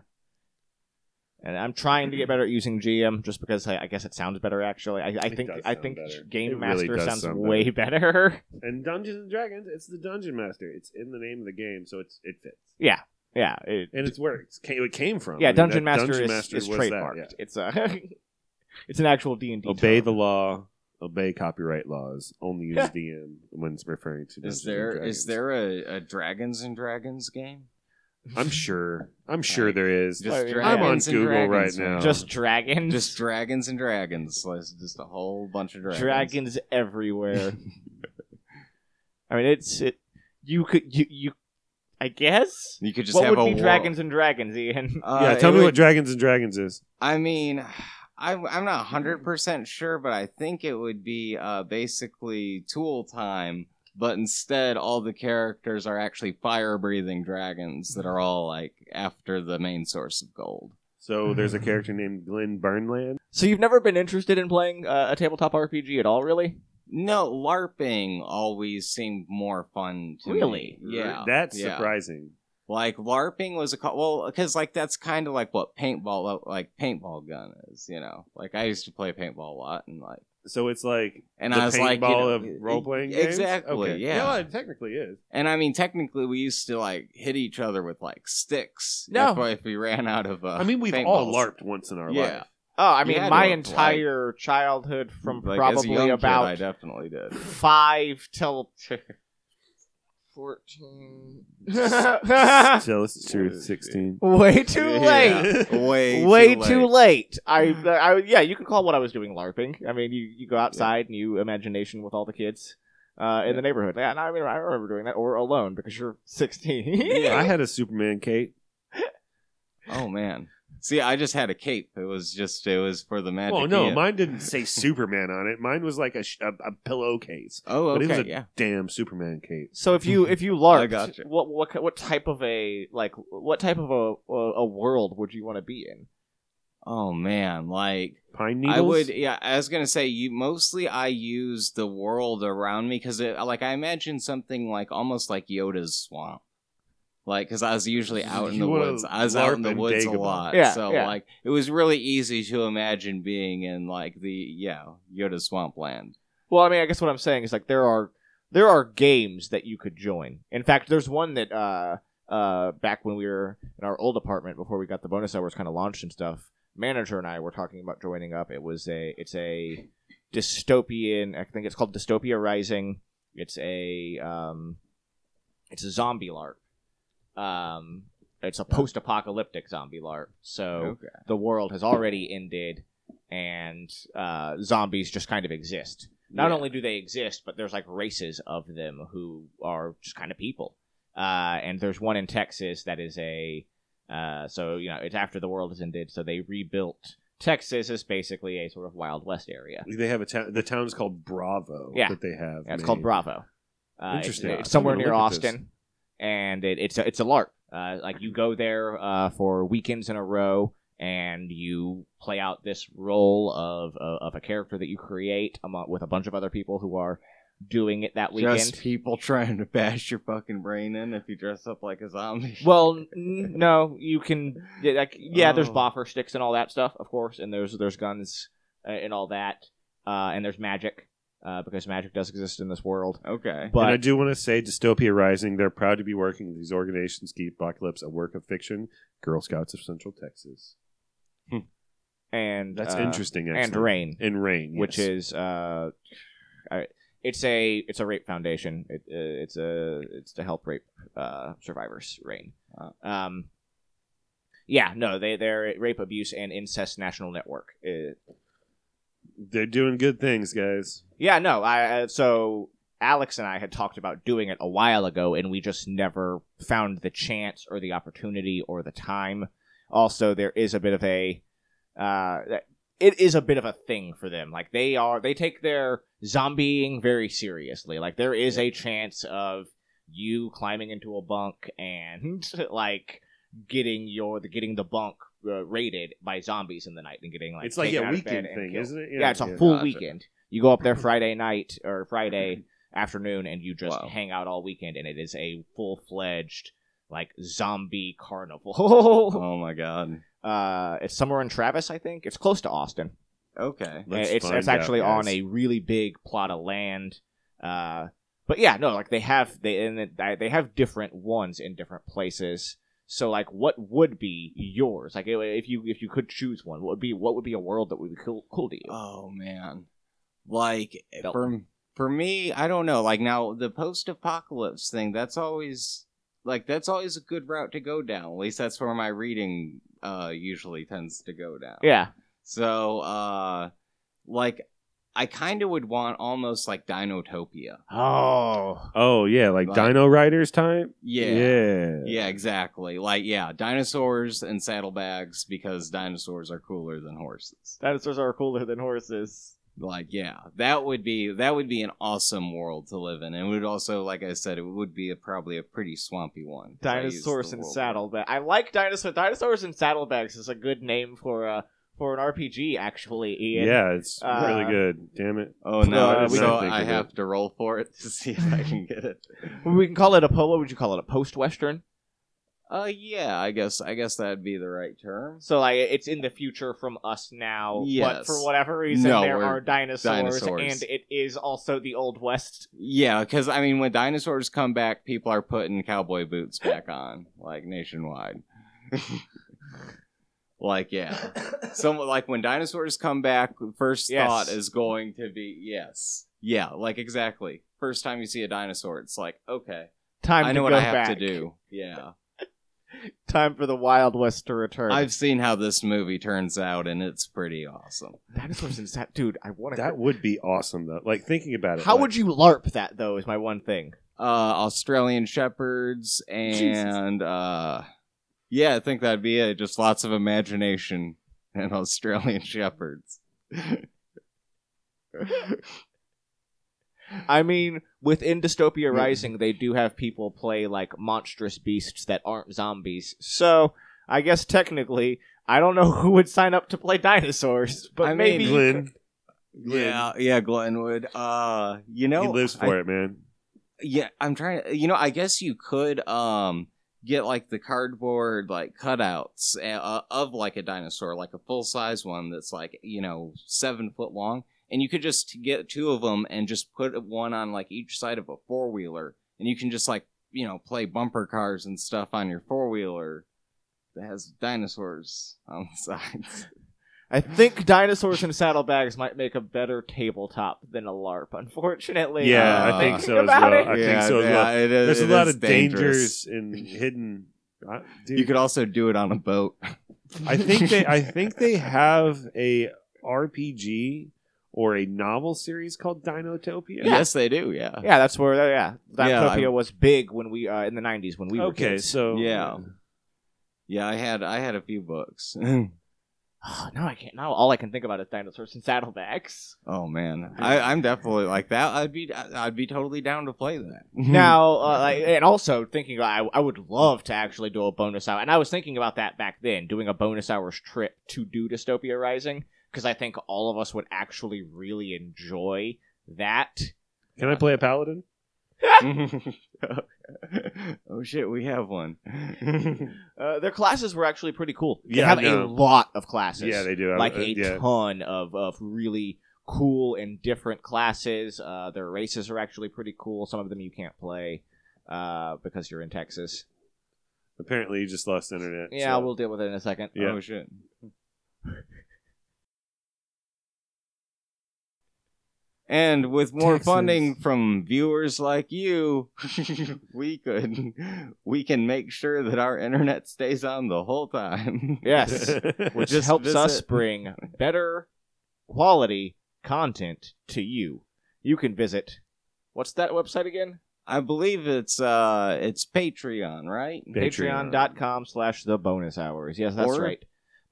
And I'm trying to get better at using GM just because I, I guess it sounds better. Actually, I, I think I think better. Game It Master does sounds sound way better. And Dungeons and Dragons, it's the Dungeon Master. It's in the name of the game, so it's it fits, yeah, yeah. It, and it's where it's came, it came from. yeah, I mean, Dungeon Master Dungeon is, Master is was that, trademarked. yeah. It's a it's an actual D and D. Obey the law. Obey copyright laws. Only use DM when it's referring to. Is Dungeons there and is there a, a Dragons and Dragons game? I'm sure. I'm sure Like, there is. Just I'm on Dragons and Google Dragons, right man. now. just dragons, just Dragons and Dragons. Like, Just a whole bunch of dragons. dragons everywhere. I mean, it's it. You could you you. I guess. You could just what have would a be wor- dragons and dragons, Ian? Uh, yeah, it tell me would- what Dragons and Dragons is. I mean, I'm I'm not hundred percent sure, but I think it would be uh, basically Tool time, but instead all the characters are actually fire breathing dragons that are all like after the main source of gold. So there's a character named Glenn Burnland. So you've never been interested in playing uh, a tabletop RPG at all, really? No, LARPing always seemed more fun to Really? me. Yeah, That's yeah. surprising. Like LARPing was a co- well, because like that's kind of like what paintball like paintball gun is, you know. Like I used to play paintball a lot, and like So it's like and the I was like, you know, of role playing games? exactly, Okay. yeah. well, it technically is. And I mean, technically, we used to like hit each other with like sticks. No. if, if we ran out of. Uh, I mean, we've all paintballs. LARPed once in our Yeah. life. Oh, I mean, had my to have, entire childhood from Like, as a young probably kid, about I definitely did. five till fourteen. Still, this is true. Sixteen. Way too late. Yeah, way, Way too, too late. late. I, I, yeah, you can call what I was doing LARPing. I mean, you, you go outside and you imagination with all the kids uh, in the neighborhood. Yeah, and I mean, I remember doing that, or alone because you're 16. I had a Superman cape. Oh man. See, I just had a cape. It was just it was for the magic. Oh no, Ian. mine didn't say Superman on it. Mine was like a, sh- a, a pillowcase. Oh, But okay, it was a yeah. damn Superman cape. So if you if you LARPed, gotcha. what what what type of a like what type of a a, a world would you want to be in? Oh man, like Pine needles. I would, yeah. I was gonna say, you mostly I use the world around me because, like, I imagine something like almost like Yoda's swamp, like because I was usually out in the wanna woods. I was out in the in woods a lot, Yeah, so yeah. like it was really easy to imagine being in like the yeah Yoda swamp land. Well, I mean, I guess what I'm saying is like there are there are games that you could join. In fact, there's one that uh uh back when we were in our old apartment before we got the bonus hours kind of launched and stuff. Manager and I were talking about joining up. It was a it's a dystopian. I think it's called Dystopia Rising. It's a um it's a zombie LARP. Um, it's a post-apocalyptic zombie LARP. So Okay. the world has already ended and uh, zombies just kind of exist. Not Yeah. only do they exist, but there's like races of them who are just kind of people. Uh, and there's one in Texas that is a uh, so you know it's after the world has ended, so they rebuilt Texas as basically a sort of Wild West area. They have a town. The town's called Bravo. Yeah. that they have. Yeah, it's called. Bravo. Uh, Interesting. It's, somewhere near. Austin, and it, it's a, it's a LARP. Uh, like you go there uh, for weekends in a row, and you play out this role of of, of a character that you create among, with a bunch of other people who are doing it that weekend. Just people trying to bash your fucking brain in if you dress up like a zombie. Well, n- no, you can yeah, like yeah. There's Oh. boffer sticks and all that stuff, of course, and there's there's guns uh, and all that, uh, and there's magic uh, because magic does exist in this world. okay. But and I do want to say, Dystopia Rising. They're proud to be working with these organizations. Keep Apocalypse a work of fiction. Girl Scouts of Central Texas. and That's uh, interesting. and RAINN, And RAINN, which is uh, it's a it's a rape foundation. It, uh, it's a it's to help rape uh, survivors. RAINN. Um, yeah, no, they they're rape, abuse, and incest national network. Uh, they're doing good things, guys. Yeah, no. I uh, so Alex and I had talked about doing it a while ago, and we just never found the chance or the opportunity or the time. Also, there is a bit of a uh, it is a bit of a thing for them. Like they are, they take their zombieing very seriously. Like there is a chance of you climbing into a bunk and like getting your the getting the bunk uh, raided by zombies in the night and getting like it's like a out weekend thing, killed. isn't it? Yeah, it's a full Gotcha. weekend. You go up there Friday night or Friday afternoon, and you just Wow. hang out all weekend, and it is a full fledged like zombie carnival. Oh my god. uh, it's somewhere in Travis, I think. It's close to Austin. Okay. Let's it's it's actually out, on a really big plot of land. Uh, but yeah, no, like they have they and it- they have different ones in different places. So like, what would be yours? Like, if you if you could choose one, what would be what would be a world that would be cool, cool to you? Oh man. Like Felt for for me, I don't know. Like now the post-apocalypse thing, that's always like that's always a good route to go down. At least that's where my reading uh usually tends to go down. yeah, So uh like I kind of would want almost like Dinotopia. Oh, Oh yeah, like, Like- Dino Riders time. Yeah. yeah, Yeah, exactly. Like yeah, dinosaurs and saddlebags because dinosaurs are cooler than horses. dinosaurs are cooler than horses. like yeah that would be that would be an awesome world to live in and it would also like i said it would be a, probably a pretty swampy one. Dinosaurs and saddlebags. I like dinosaur. Dinosaurs and saddlebags is a good name for a for an RPG, actually, Ian. Yeah, it's Uh, really good. Damn it. Oh no! Uh, we so I have it. to roll for it to see if I can get it. We can call it a po. What would you call it? A post-western. Uh, yeah, I guess I guess that'd be the right term. So like it's in the future from us now, but for whatever reason No, there we're are dinosaurs, dinosaurs. and it is also the old west. Yeah, because I mean, when dinosaurs come back, people are putting cowboy boots back on, like nationwide. like, yeah, some like when dinosaurs come back, first Yes. thought is going to be yes, yeah, like exactly. First time you see a dinosaur, it's like okay, Time I to know what go I have back. to do. Yeah, Time for the Wild West to return. I've seen how this movie turns out, and it's pretty awesome. dinosaurs in that dude. I want to. That would be awesome though. Like thinking about it. How like, would you LARP that though? Is my one thing. uh Australian shepherds and uh yeah, I think that'd be it. Just lots of imagination and Australian shepherds. I mean, within Dystopia. Rising, they do have people play like monstrous beasts that aren't zombies. So I guess technically, I don't know who would sign up to play dinosaurs, but I maybe you Glenn? Glenn, Yeah, yeah, Glenwood. Uh you know he lives I- for it, man. Yeah, I'm trying to you know, I guess you could um get like the cardboard like cutouts uh, of like a dinosaur, like a full size one that's like, you know, 7 foot long and you could just get two of them and just put one on like each side of a four wheeler, and you can just like you know play bumper cars and stuff on your four wheeler that has dinosaurs on the sides. I think dinosaurs and saddlebags might make a better tabletop than a LARP. Unfortunately, Yeah, Uh, I think so as well. it. I think so as well. it is- There's a lot of dangerous. dangers and hidden. I, dude, You could also do it on a boat. I think they. I think they have a RPG or a novel series called Dinotopia. Yes, they do. Yeah. yeah, that's where yeah, Yeah, Dinotopia I- was big when we uh, in the '90s when we were Okay, kids. so Yeah. Yeah, I had I had a few books. Oh, now I can't. Now all I can think about is dinosaurs and saddlebags. oh man, I, I'm definitely like that. I'd be I'd be totally down to play that. now, uh, like, and also thinking, I, I would love to actually do a bonus hour, and I was thinking about that back then, doing a bonus hours trip to do Dystopia Rising, because I think all of us would actually really enjoy that. Can I play a paladin? oh shit, we have one. Uh, their classes were actually pretty cool. They Yeah, have a lot of classes. Yeah, they do. I- like uh, a yeah. ton of, of really cool and different classes. Uh, their races are actually pretty cool. Some of them you can't play uh, because you're in Texas. Apparently, you just lost internet. Yeah, so- we'll deal with it in a second. Yeah. Oh shit. And with more Texas. funding from viewers like you, we could we can make sure that our internet stays on the whole time. Yes, which Just helps us bring better quality content to you. You can visit. What's that website again? I believe it's uh it's Patreon, right? Patreon. Patreon.com slash the bonus hours. Yes, that's Or- right.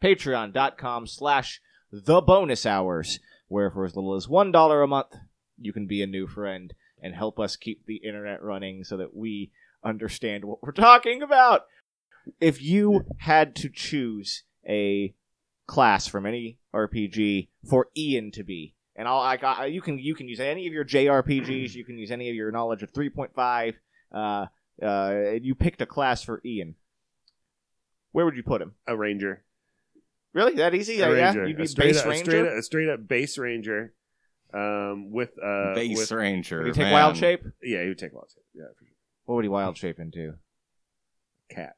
Patreon.com slash the bonus hours, where for as little as $1 a month, you can be a new friend and help us keep the internet running so that we understand what we're talking about. If you had to choose a class from any RPG for Ian to be, and I'll, I got, you can you can use any of your JRPGs, you can use any of your knowledge of 3.5, uh, uh, you picked a class for Ian. Where would you put him? a ranger. Really, that easy? A Yeah, yeah? You'd a be straight base up, a ranger. straight up, a straight up base ranger. Um, with uh, Base with, Ranger. Would he take man. wild shape? yeah, he would take wild shape. yeah, for sure. What would he wild shape into? Cat.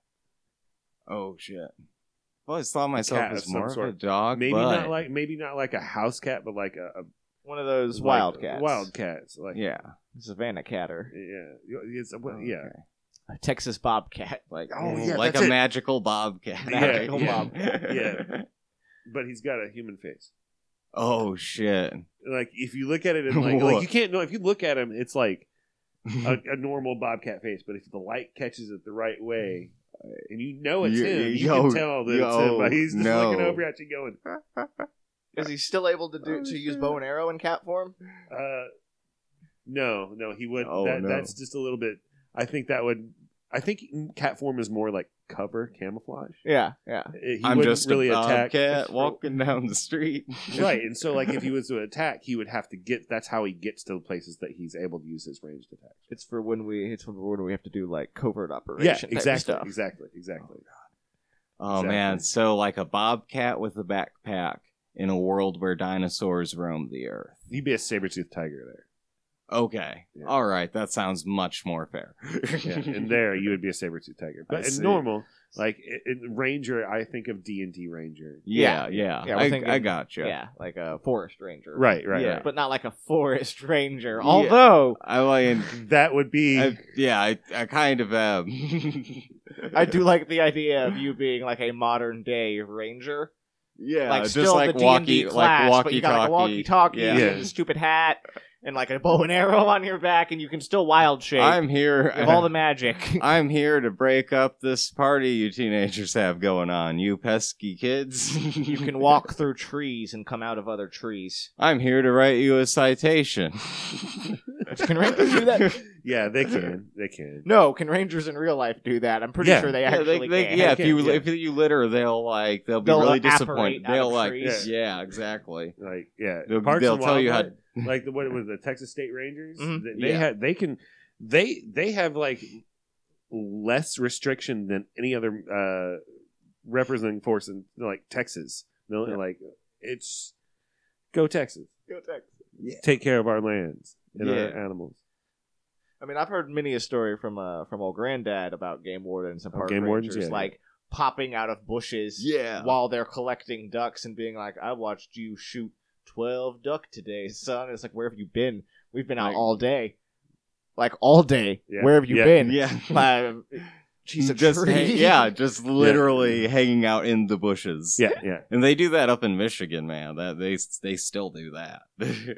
Oh shit. Well, I saw myself cat of as some more of a dog. Maybe but- not like maybe not like a house cat, but like a, a One of those like wild cats. Wild cats. Like Yeah. Savannah catter. yeah, it's, well, yeah. Okay. A Texas bobcat. Like Oh, yeah, like that's a it. magical bobcat. Yeah, Magical yeah, bob. yeah. But he's got a human face. Oh shit. Like if you look at it, and like, like you can't know if you look at him, it's like a, a normal bobcat face. But if the light catches it the right way, and you know it's You- him, you yo, can tell that it's him. yo, But he's just no. looking over at you, going, Is he still able to do to use bow and arrow in cat form? uh, "No, no, he would. Oh, that, no. That's just a little bit. I think that would. I think cat form is more like cover camouflage. Yeah, yeah. He I'm wouldn't just really a attack. bobcat walking down the street. right, and so like if he was to attack, he would have to get. That's how he gets to the places that he's able to use his ranged attacks. It's for when we it's for when we have to do like covert operation. Yeah, exactly, Stuff. exactly, exactly. Oh, oh man, Exactly. so like a bobcat with a backpack in a world where dinosaurs roam the earth. He'd be a saber tooth tiger there. Okay. Yeah. All right, that sounds much more fair. Yeah, and there you would be a saber tooth tiger. But in normal, like in in Ranger, I think of D and D Ranger. yeah, Yeah. yeah. Yeah, I, thinking- I got you. Yeah, like a forest ranger. Right, right, Yeah. right. But not like a forest ranger. Yeah. Although I like. That would be I, yeah, I, I kind of am. I do like the idea of you being like a modern day ranger. Yeah, like just still like the walkie, D&D class, like but you got like a walkie walkie-talkie Yeah. Yeah. a stupid hat and like a bow and arrow on your back, and you can still wild shape. I'm here. Have all the magic. I'm here to break up this party you teenagers have going on. You pesky kids. you can walk through trees and come out of other trees. I'm here to write you a citation. Can rangers do that? Yeah, they can, they can. No, can rangers in real life do that? I'm pretty Yeah. sure they yeah, actually they, they, can. yeah, if can, you yeah. if you litter, they'll like they'll be They'll really apparate disappointed. out They'll like trees. yeah, exactly. Like yeah, They'll- Parks they'll and tell you how- Wildlife, like the what was the Texas State Rangers? Mhm. They, they Yeah. had they can they they have like less restriction than any other uh representing force in like Texas. No, like it's go Texas. Go Texas. Take care of our lands and Yeah. our animals. I mean, I've heard many a story from uh from old granddad about game wardens and park game rangers, wardens, yeah. like popping out of bushes Yeah. while they're collecting ducks and being like, "I watched you shoot twelve duck today, son." It's like, where have you been? We've been out Like- all day, like all day. Yeah. Where have you Yeah. been? Yeah. She's just hang- yeah, just literally hanging out in the bushes. Yeah, yeah. And they do that up in Michigan, man. That they they still do that.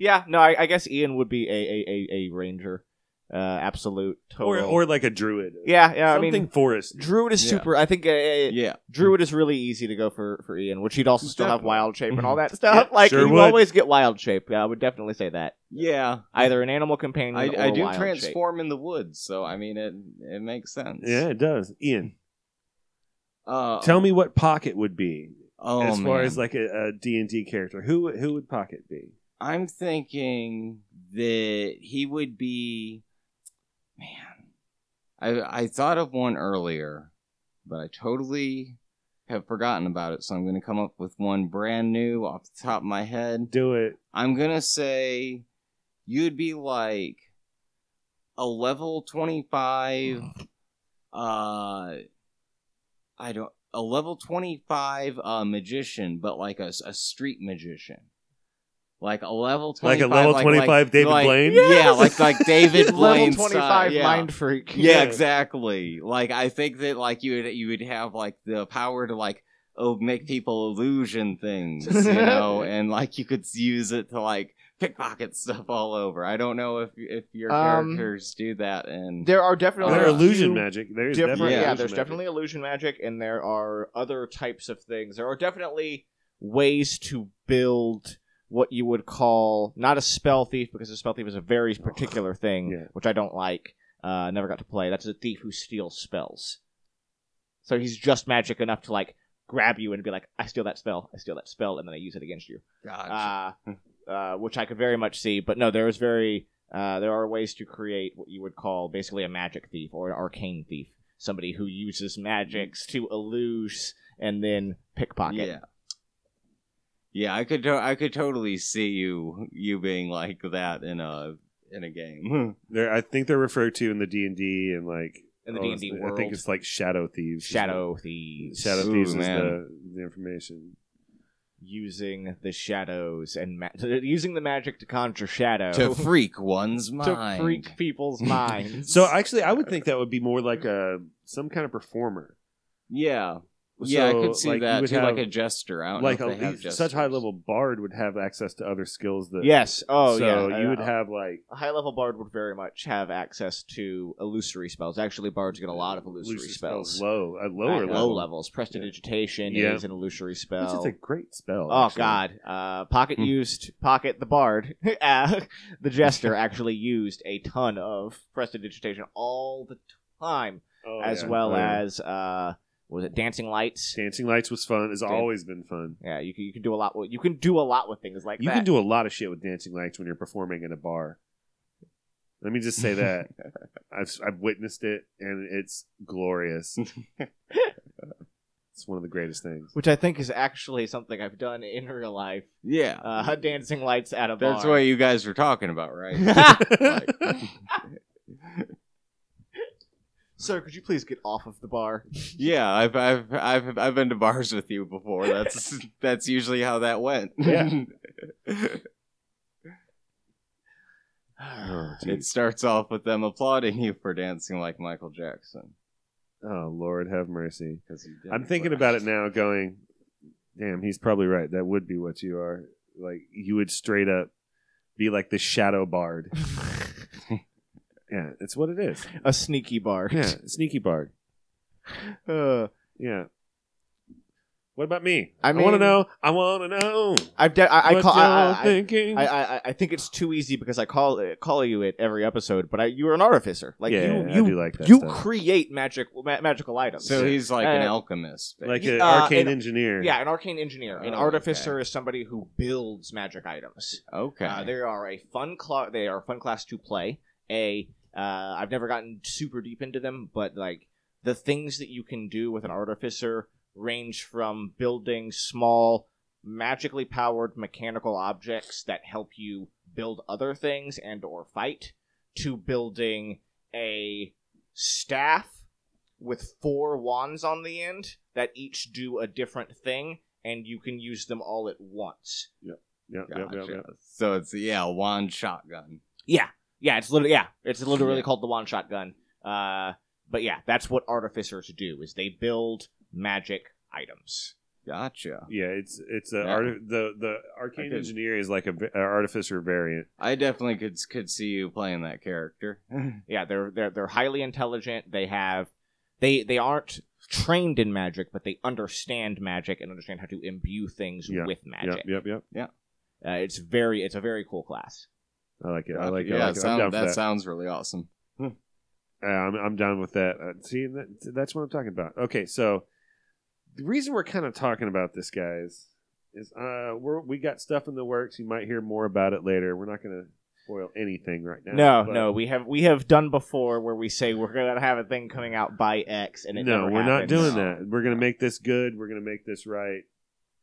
yeah. No, I, I guess Ian would be a a, a, a ranger, uh, absolute total. Or or like a druid. yeah, yeah. Something I mean, forest. Druid is Yeah. super. I think uh, yeah. Druid is really easy to go for for Ian, which he'd also still have wild shape and all that stuff. Yeah, like sure you would. always get wild shape. Yeah, I would definitely say that. Yeah. Either an animal companion I, or I do wild shape. transform in the woods, so I mean it it makes sense. Yeah, it does. Ian, Uh, tell me what Pocket would be oh, as far man. as like a D and D character. Who who would Pocket be? I'm thinking that he would be man. I I thought of one earlier, but I totally have forgotten about it, so I'm gonna come up with one brand new off the top of my head. Do it. I'm gonna say you'd be like a level 25 uh I don't a level 25 uh magician but like a, a street magician like a level 25 Like a level 25 David like- Blaine? yeah like like David Level Blaine twenty style, five yeah. mind freak. Yeah, exactly. Like I think that like you would you would have like the power to like oh make people illusion things, you know, and like you could use it to like pickpocket stuff all over. I don't know if if your Um, characters do that and There are definitely There a illusion magic. There's different- definitely yeah, illusion there's magic. definitely illusion magic, and there are other types of things. There are definitely ways to build what you would call not a spell thief because a spell thief is a very particular thing, Yeah. which I don't like. Uh, never got to play. That's a thief who steals spells. So he's just magic enough to like grab you and be like, "I steal that spell. I steal that spell," and then I use it against you. Gotcha. uh, uh, which I could very much see. But no, there is very uh, there are ways to create what you would call basically a magic thief or an arcane thief, somebody who uses magics to elude and then pickpocket. yeah. Yeah, I could to- I could totally see you you being like that in a in a game. There, I think they're referred to in the D and D and like In the oh, D&D I world. think it's like shadow thieves. is Shadow what- thieves, shadow Ooh, thieves is man. the, the information. using the shadows and ma- using the magic to conjure shadow to freak one's mind. to mind. freak people's minds. So actually, I would think that would be more like a some kind of performer. Yeah. Yeah, I could see like, that too, have- like a jester. I don't Like a, such high level bard would have access to other skills that. yes, oh so yeah, you would Uh, have like a high level bard would very much have access to illusory spells. Actually, bards get a lot of illusory, spells. low at lower At level. low levels. Prestidigitation Yeah. is an illusory spell. is a great spell. Oh actually. God! Uh, Pocket Hmm. used Pocket the Bard, uh, the Jester actually used a ton of prestidigitation all the time Oh, as yeah. well Oh, as uh, was it Dancing Lights? Dancing Lights was fun. It's Dan- always been fun. Yeah, you can you can do a lot. With, you can do a lot with things like You that. can do a lot of shit with Dancing Lights when you're performing in a bar. Let me just say that I've I've witnessed it and it's glorious. it's one of the greatest things. which I think is actually something I've done in real life. Yeah. Uh, dancing lights at a That's bar. what you guys were talking about, right? Sir, could you please get off of the bar? yeah, I've, I've I've I've been to bars with you before. That's that's usually how that went. Yeah. Oh, it starts off with them applauding you for dancing like Michael Jackson. Oh Lord, have mercy. I'm thinking about it now, going, damn, he's probably right. That would be what you are. Like you would straight up be like the shadow bard. Yeah, it's what it is. a sneaky bar. Yeah, sneaky bard. Uh, Yeah. What about me? I I, want to know. I want to know. I've de- I, I what call. you're I, I, thinking. I, I, I think it's too easy because I call it, call you it every episode. But I, you're an artificer. Like Yeah, you, I you, do like that you stuff. create magic, ma- magical items. So he's like an Uh, alchemist. like an uh, arcane and- engineer. yeah, an arcane engineer. An Oh, artificer is somebody who builds magic items. okay. Uh, they are a fun class. They are a fun class to play. A uh, I've never gotten super deep into them, but like the things that you can do with an artificer range from building small, magically powered mechanical objects that help you build other things and or fight, to building a staff with four wands on the end that each do a different thing, and you can use them all at once. Yep, yep, yep, Gotcha. yep. So it's yeah, a wand shotgun. Yeah, yeah, it's literally yeah, it's literally Yeah. called the one shot gun. Uh, but yeah, that's what artificers do is they build magic items. Gotcha. Yeah, it's it's a Yeah. arti- the the arcane could- engineer is like a, v- a artificer variant. I definitely could could see you playing that character. Yeah, they're they're they're highly intelligent. They have they they aren't trained in magic, but they understand magic and understand how to imbue things Yeah, with magic. Yep, yep, yep. Uh, it's very it's a very cool class. I like it. I like it. yeah, I like it. Sound- that, that. sounds really awesome. Uh, I'm I'm down with that. Uh, see, that, that's what I'm talking about. Okay, so the reason we're kind of talking about this, guys, is uh, we're we got stuff in the works. You might hear more about it later. We're not going to spoil anything right now. No, but- no, we have we have done before where we say we're gonna have a thing coming out by X, and it no, never we're not doing that. We're going to make this good. We're going to make this right.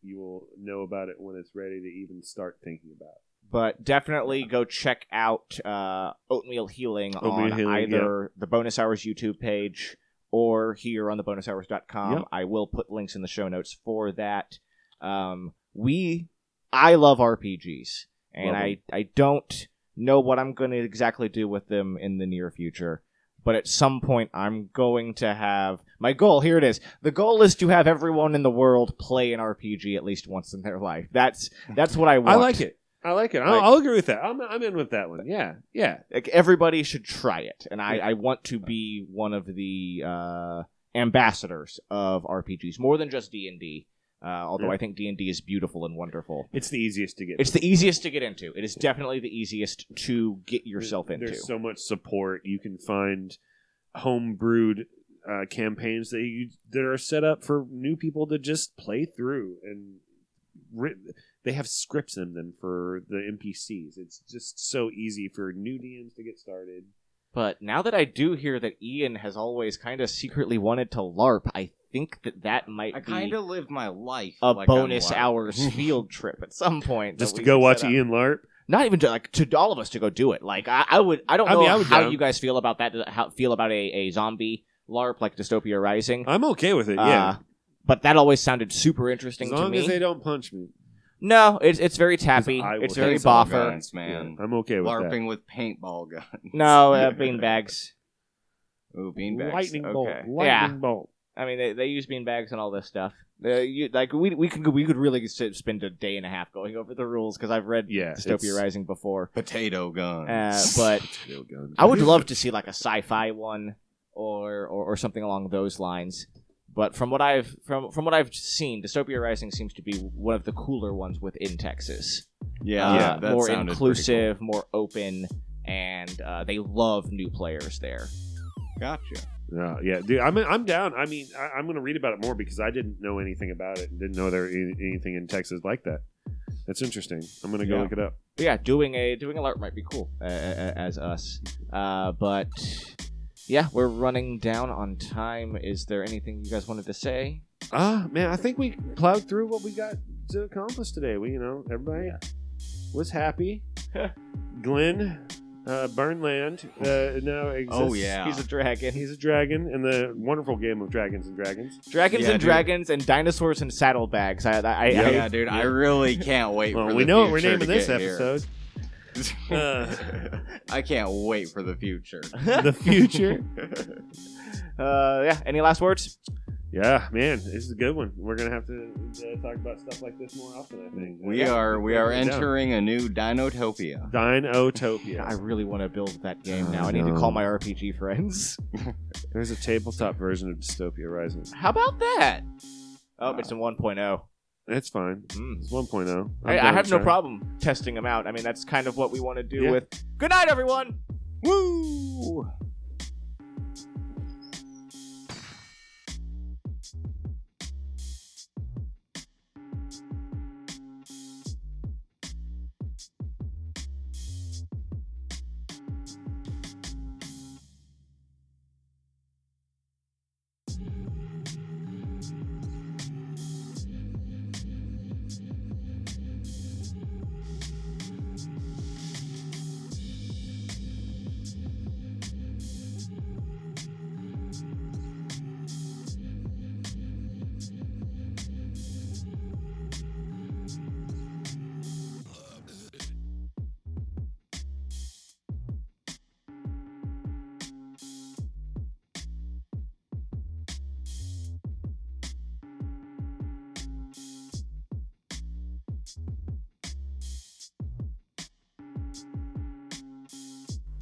You will know about it when it's ready to even start thinking about. it. But definitely go check out uh, Oatmeal Healing Oatmeal on Healing, either the Bonus Hours YouTube page or here on the bonushours.com. Yep. I will put links in the show notes for that. Um, we, I love RPGs, and Love. I, I don't know what I'm going to exactly do with them in the near future. But at some point, I'm going to have my goal. Here it is. The goal is to have everyone in the world play an RPG at least once in their life. That's that's what I want. I like it. I like it. I'll, Like- I'll agree with that. I'm, I'm in with that one. Yeah, yeah. like everybody should try it and I, I want to be one of the uh, ambassadors of rpgs more than just d&d uh, although Yeah. i think d&d is beautiful and wonderful It's the easiest to get. it's the easiest to get into it is definitely the easiest to get yourself into There's so much support. You can find home brewed uh, campaigns that you that are set up for new people to just play through, and ri- they have scripts in them for the NPCs. It's just so easy for new DMs to get started. but now that i do hear that ian has always kind of secretly wanted to larp i think that that might I be kind of live my life a like bonus hours field trip at some point Just to go watch. Ian LARP. not even to like to all of us to go do it. Like I, I would, I don't I know mean, I how down. you guys feel about that. How feel about a, a zombie LARP like Dystopia Rising? I'm okay with it. Yeah, Uh, but that always sounded super interesting to me. As long me. as they don't punch me, No, it's it's very tappy. I will It's take very Paintball boffer. guns, man. Yeah, I'm okay with LARPing with paintball guns. No, uh, bean bags. Ooh, that. beanbags. Lightning okay. bolt. Lightning Yeah. bolt. I mean, they, they use bean bags and all this stuff. Uh, you, like we we could we could really sit, spend a day and a half going over the rules because I've read Yeah, Dystopia it's- Rising before. Potato guns. Uh, but Potato gun. I would love to see like a sci-fi one or, or or something along those lines. But from what I've from from what I've seen, Dystopia Rising seems to be one of the cooler ones within Texas. yeah, Uh, yeah, that more sounded pretty inclusive, more open, and uh, they love new players there. Gotcha. Yeah, yeah, dude. I'm I'm down. I mean, I, I'm gonna read about it more because I didn't know anything about it and didn't know there any, anything in Texas like that. That's interesting. I'm gonna go Yeah. look it up. But yeah, doing a doing a alert might be cool uh, as us. Uh, but yeah, we're running down on time. Is there anything you guys wanted to say? Ah, man, I think we plowed through what we got to accomplish today. We, you know, everybody was happy. Glenn, uh, Burnland, uh, now exists. Oh, yeah. He's a dragon. He's a dragon in the wonderful game of Dragons and Dragons. dragons Yeah, and dude. dragons and dinosaurs and saddlebags. I, I, I, Yeah, I- dude, I really can't wait Well, for we the know what we're future naming this get here. episode. Uh. I can't wait for the future. the future. uh, yeah. Any last words? Yeah, man, this is a good one. We're gonna have to uh, talk about stuff like this more often. I think We Yeah. are we are Write down. entering a new Dinotopia. Dinotopia. I really want to build that game now. I I need to call my RPG friends. There's a tabletop version of Dystopia Rising. How about that? Oh, it's in 1.0. That's fine. Mm. It's 1.0. I'm I, I have no problem testing them out. I mean, that's kind of what we want to do Yeah. with. Good night, everyone. Woo!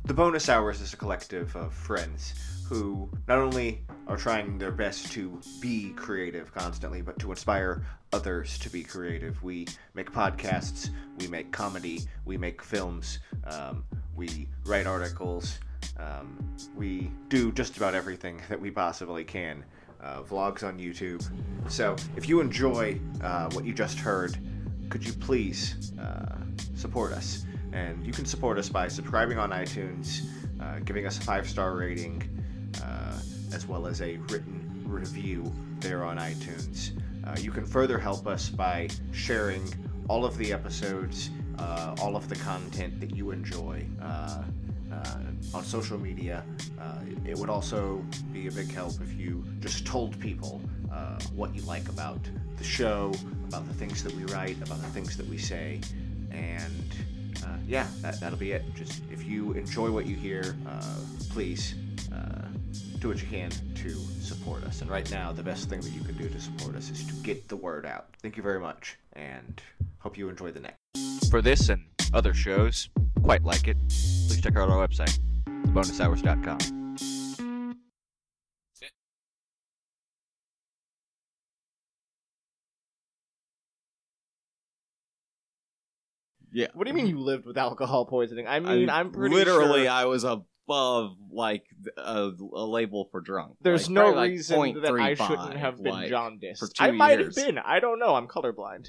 The Bonus Hours is a collective of friends who not only are trying their best to be creative constantly, but to inspire others to be creative. We make podcasts, we make comedy, we make films, um, we write articles, um, we do just about everything that we possibly can. Uh, vlogs on YouTube. So if you enjoy uh, what you just heard, could you please uh, support us? And you can support us by subscribing on iTunes, uh, giving us a five star rating, uh, as well as a written review there on iTunes. Uh, you can further help us by sharing all of the episodes, uh, all of the content that you enjoy uh, uh, on social media. It would also be a big help if you just told people what you like about the show, about the things that we write, about the things that we say, and uh, yeah, that, that'll be it. Just if you enjoy what you hear, uh, please uh, do what you can to support us. And right now, the best thing that you can do to support us is to get the word out. Thank you very much, and hope you enjoy the next. For this and other shows, quite like it, please check out our website, bonushours.com. Yeah. What do you mean you lived with alcohol poisoning? I I mean, I'm pretty literally sure I was above like a, a label for drunk. there's Like, no probably, like, reason that I shouldn't have been like, jaundiced. I might years. have been. I don't know. I'm colorblind.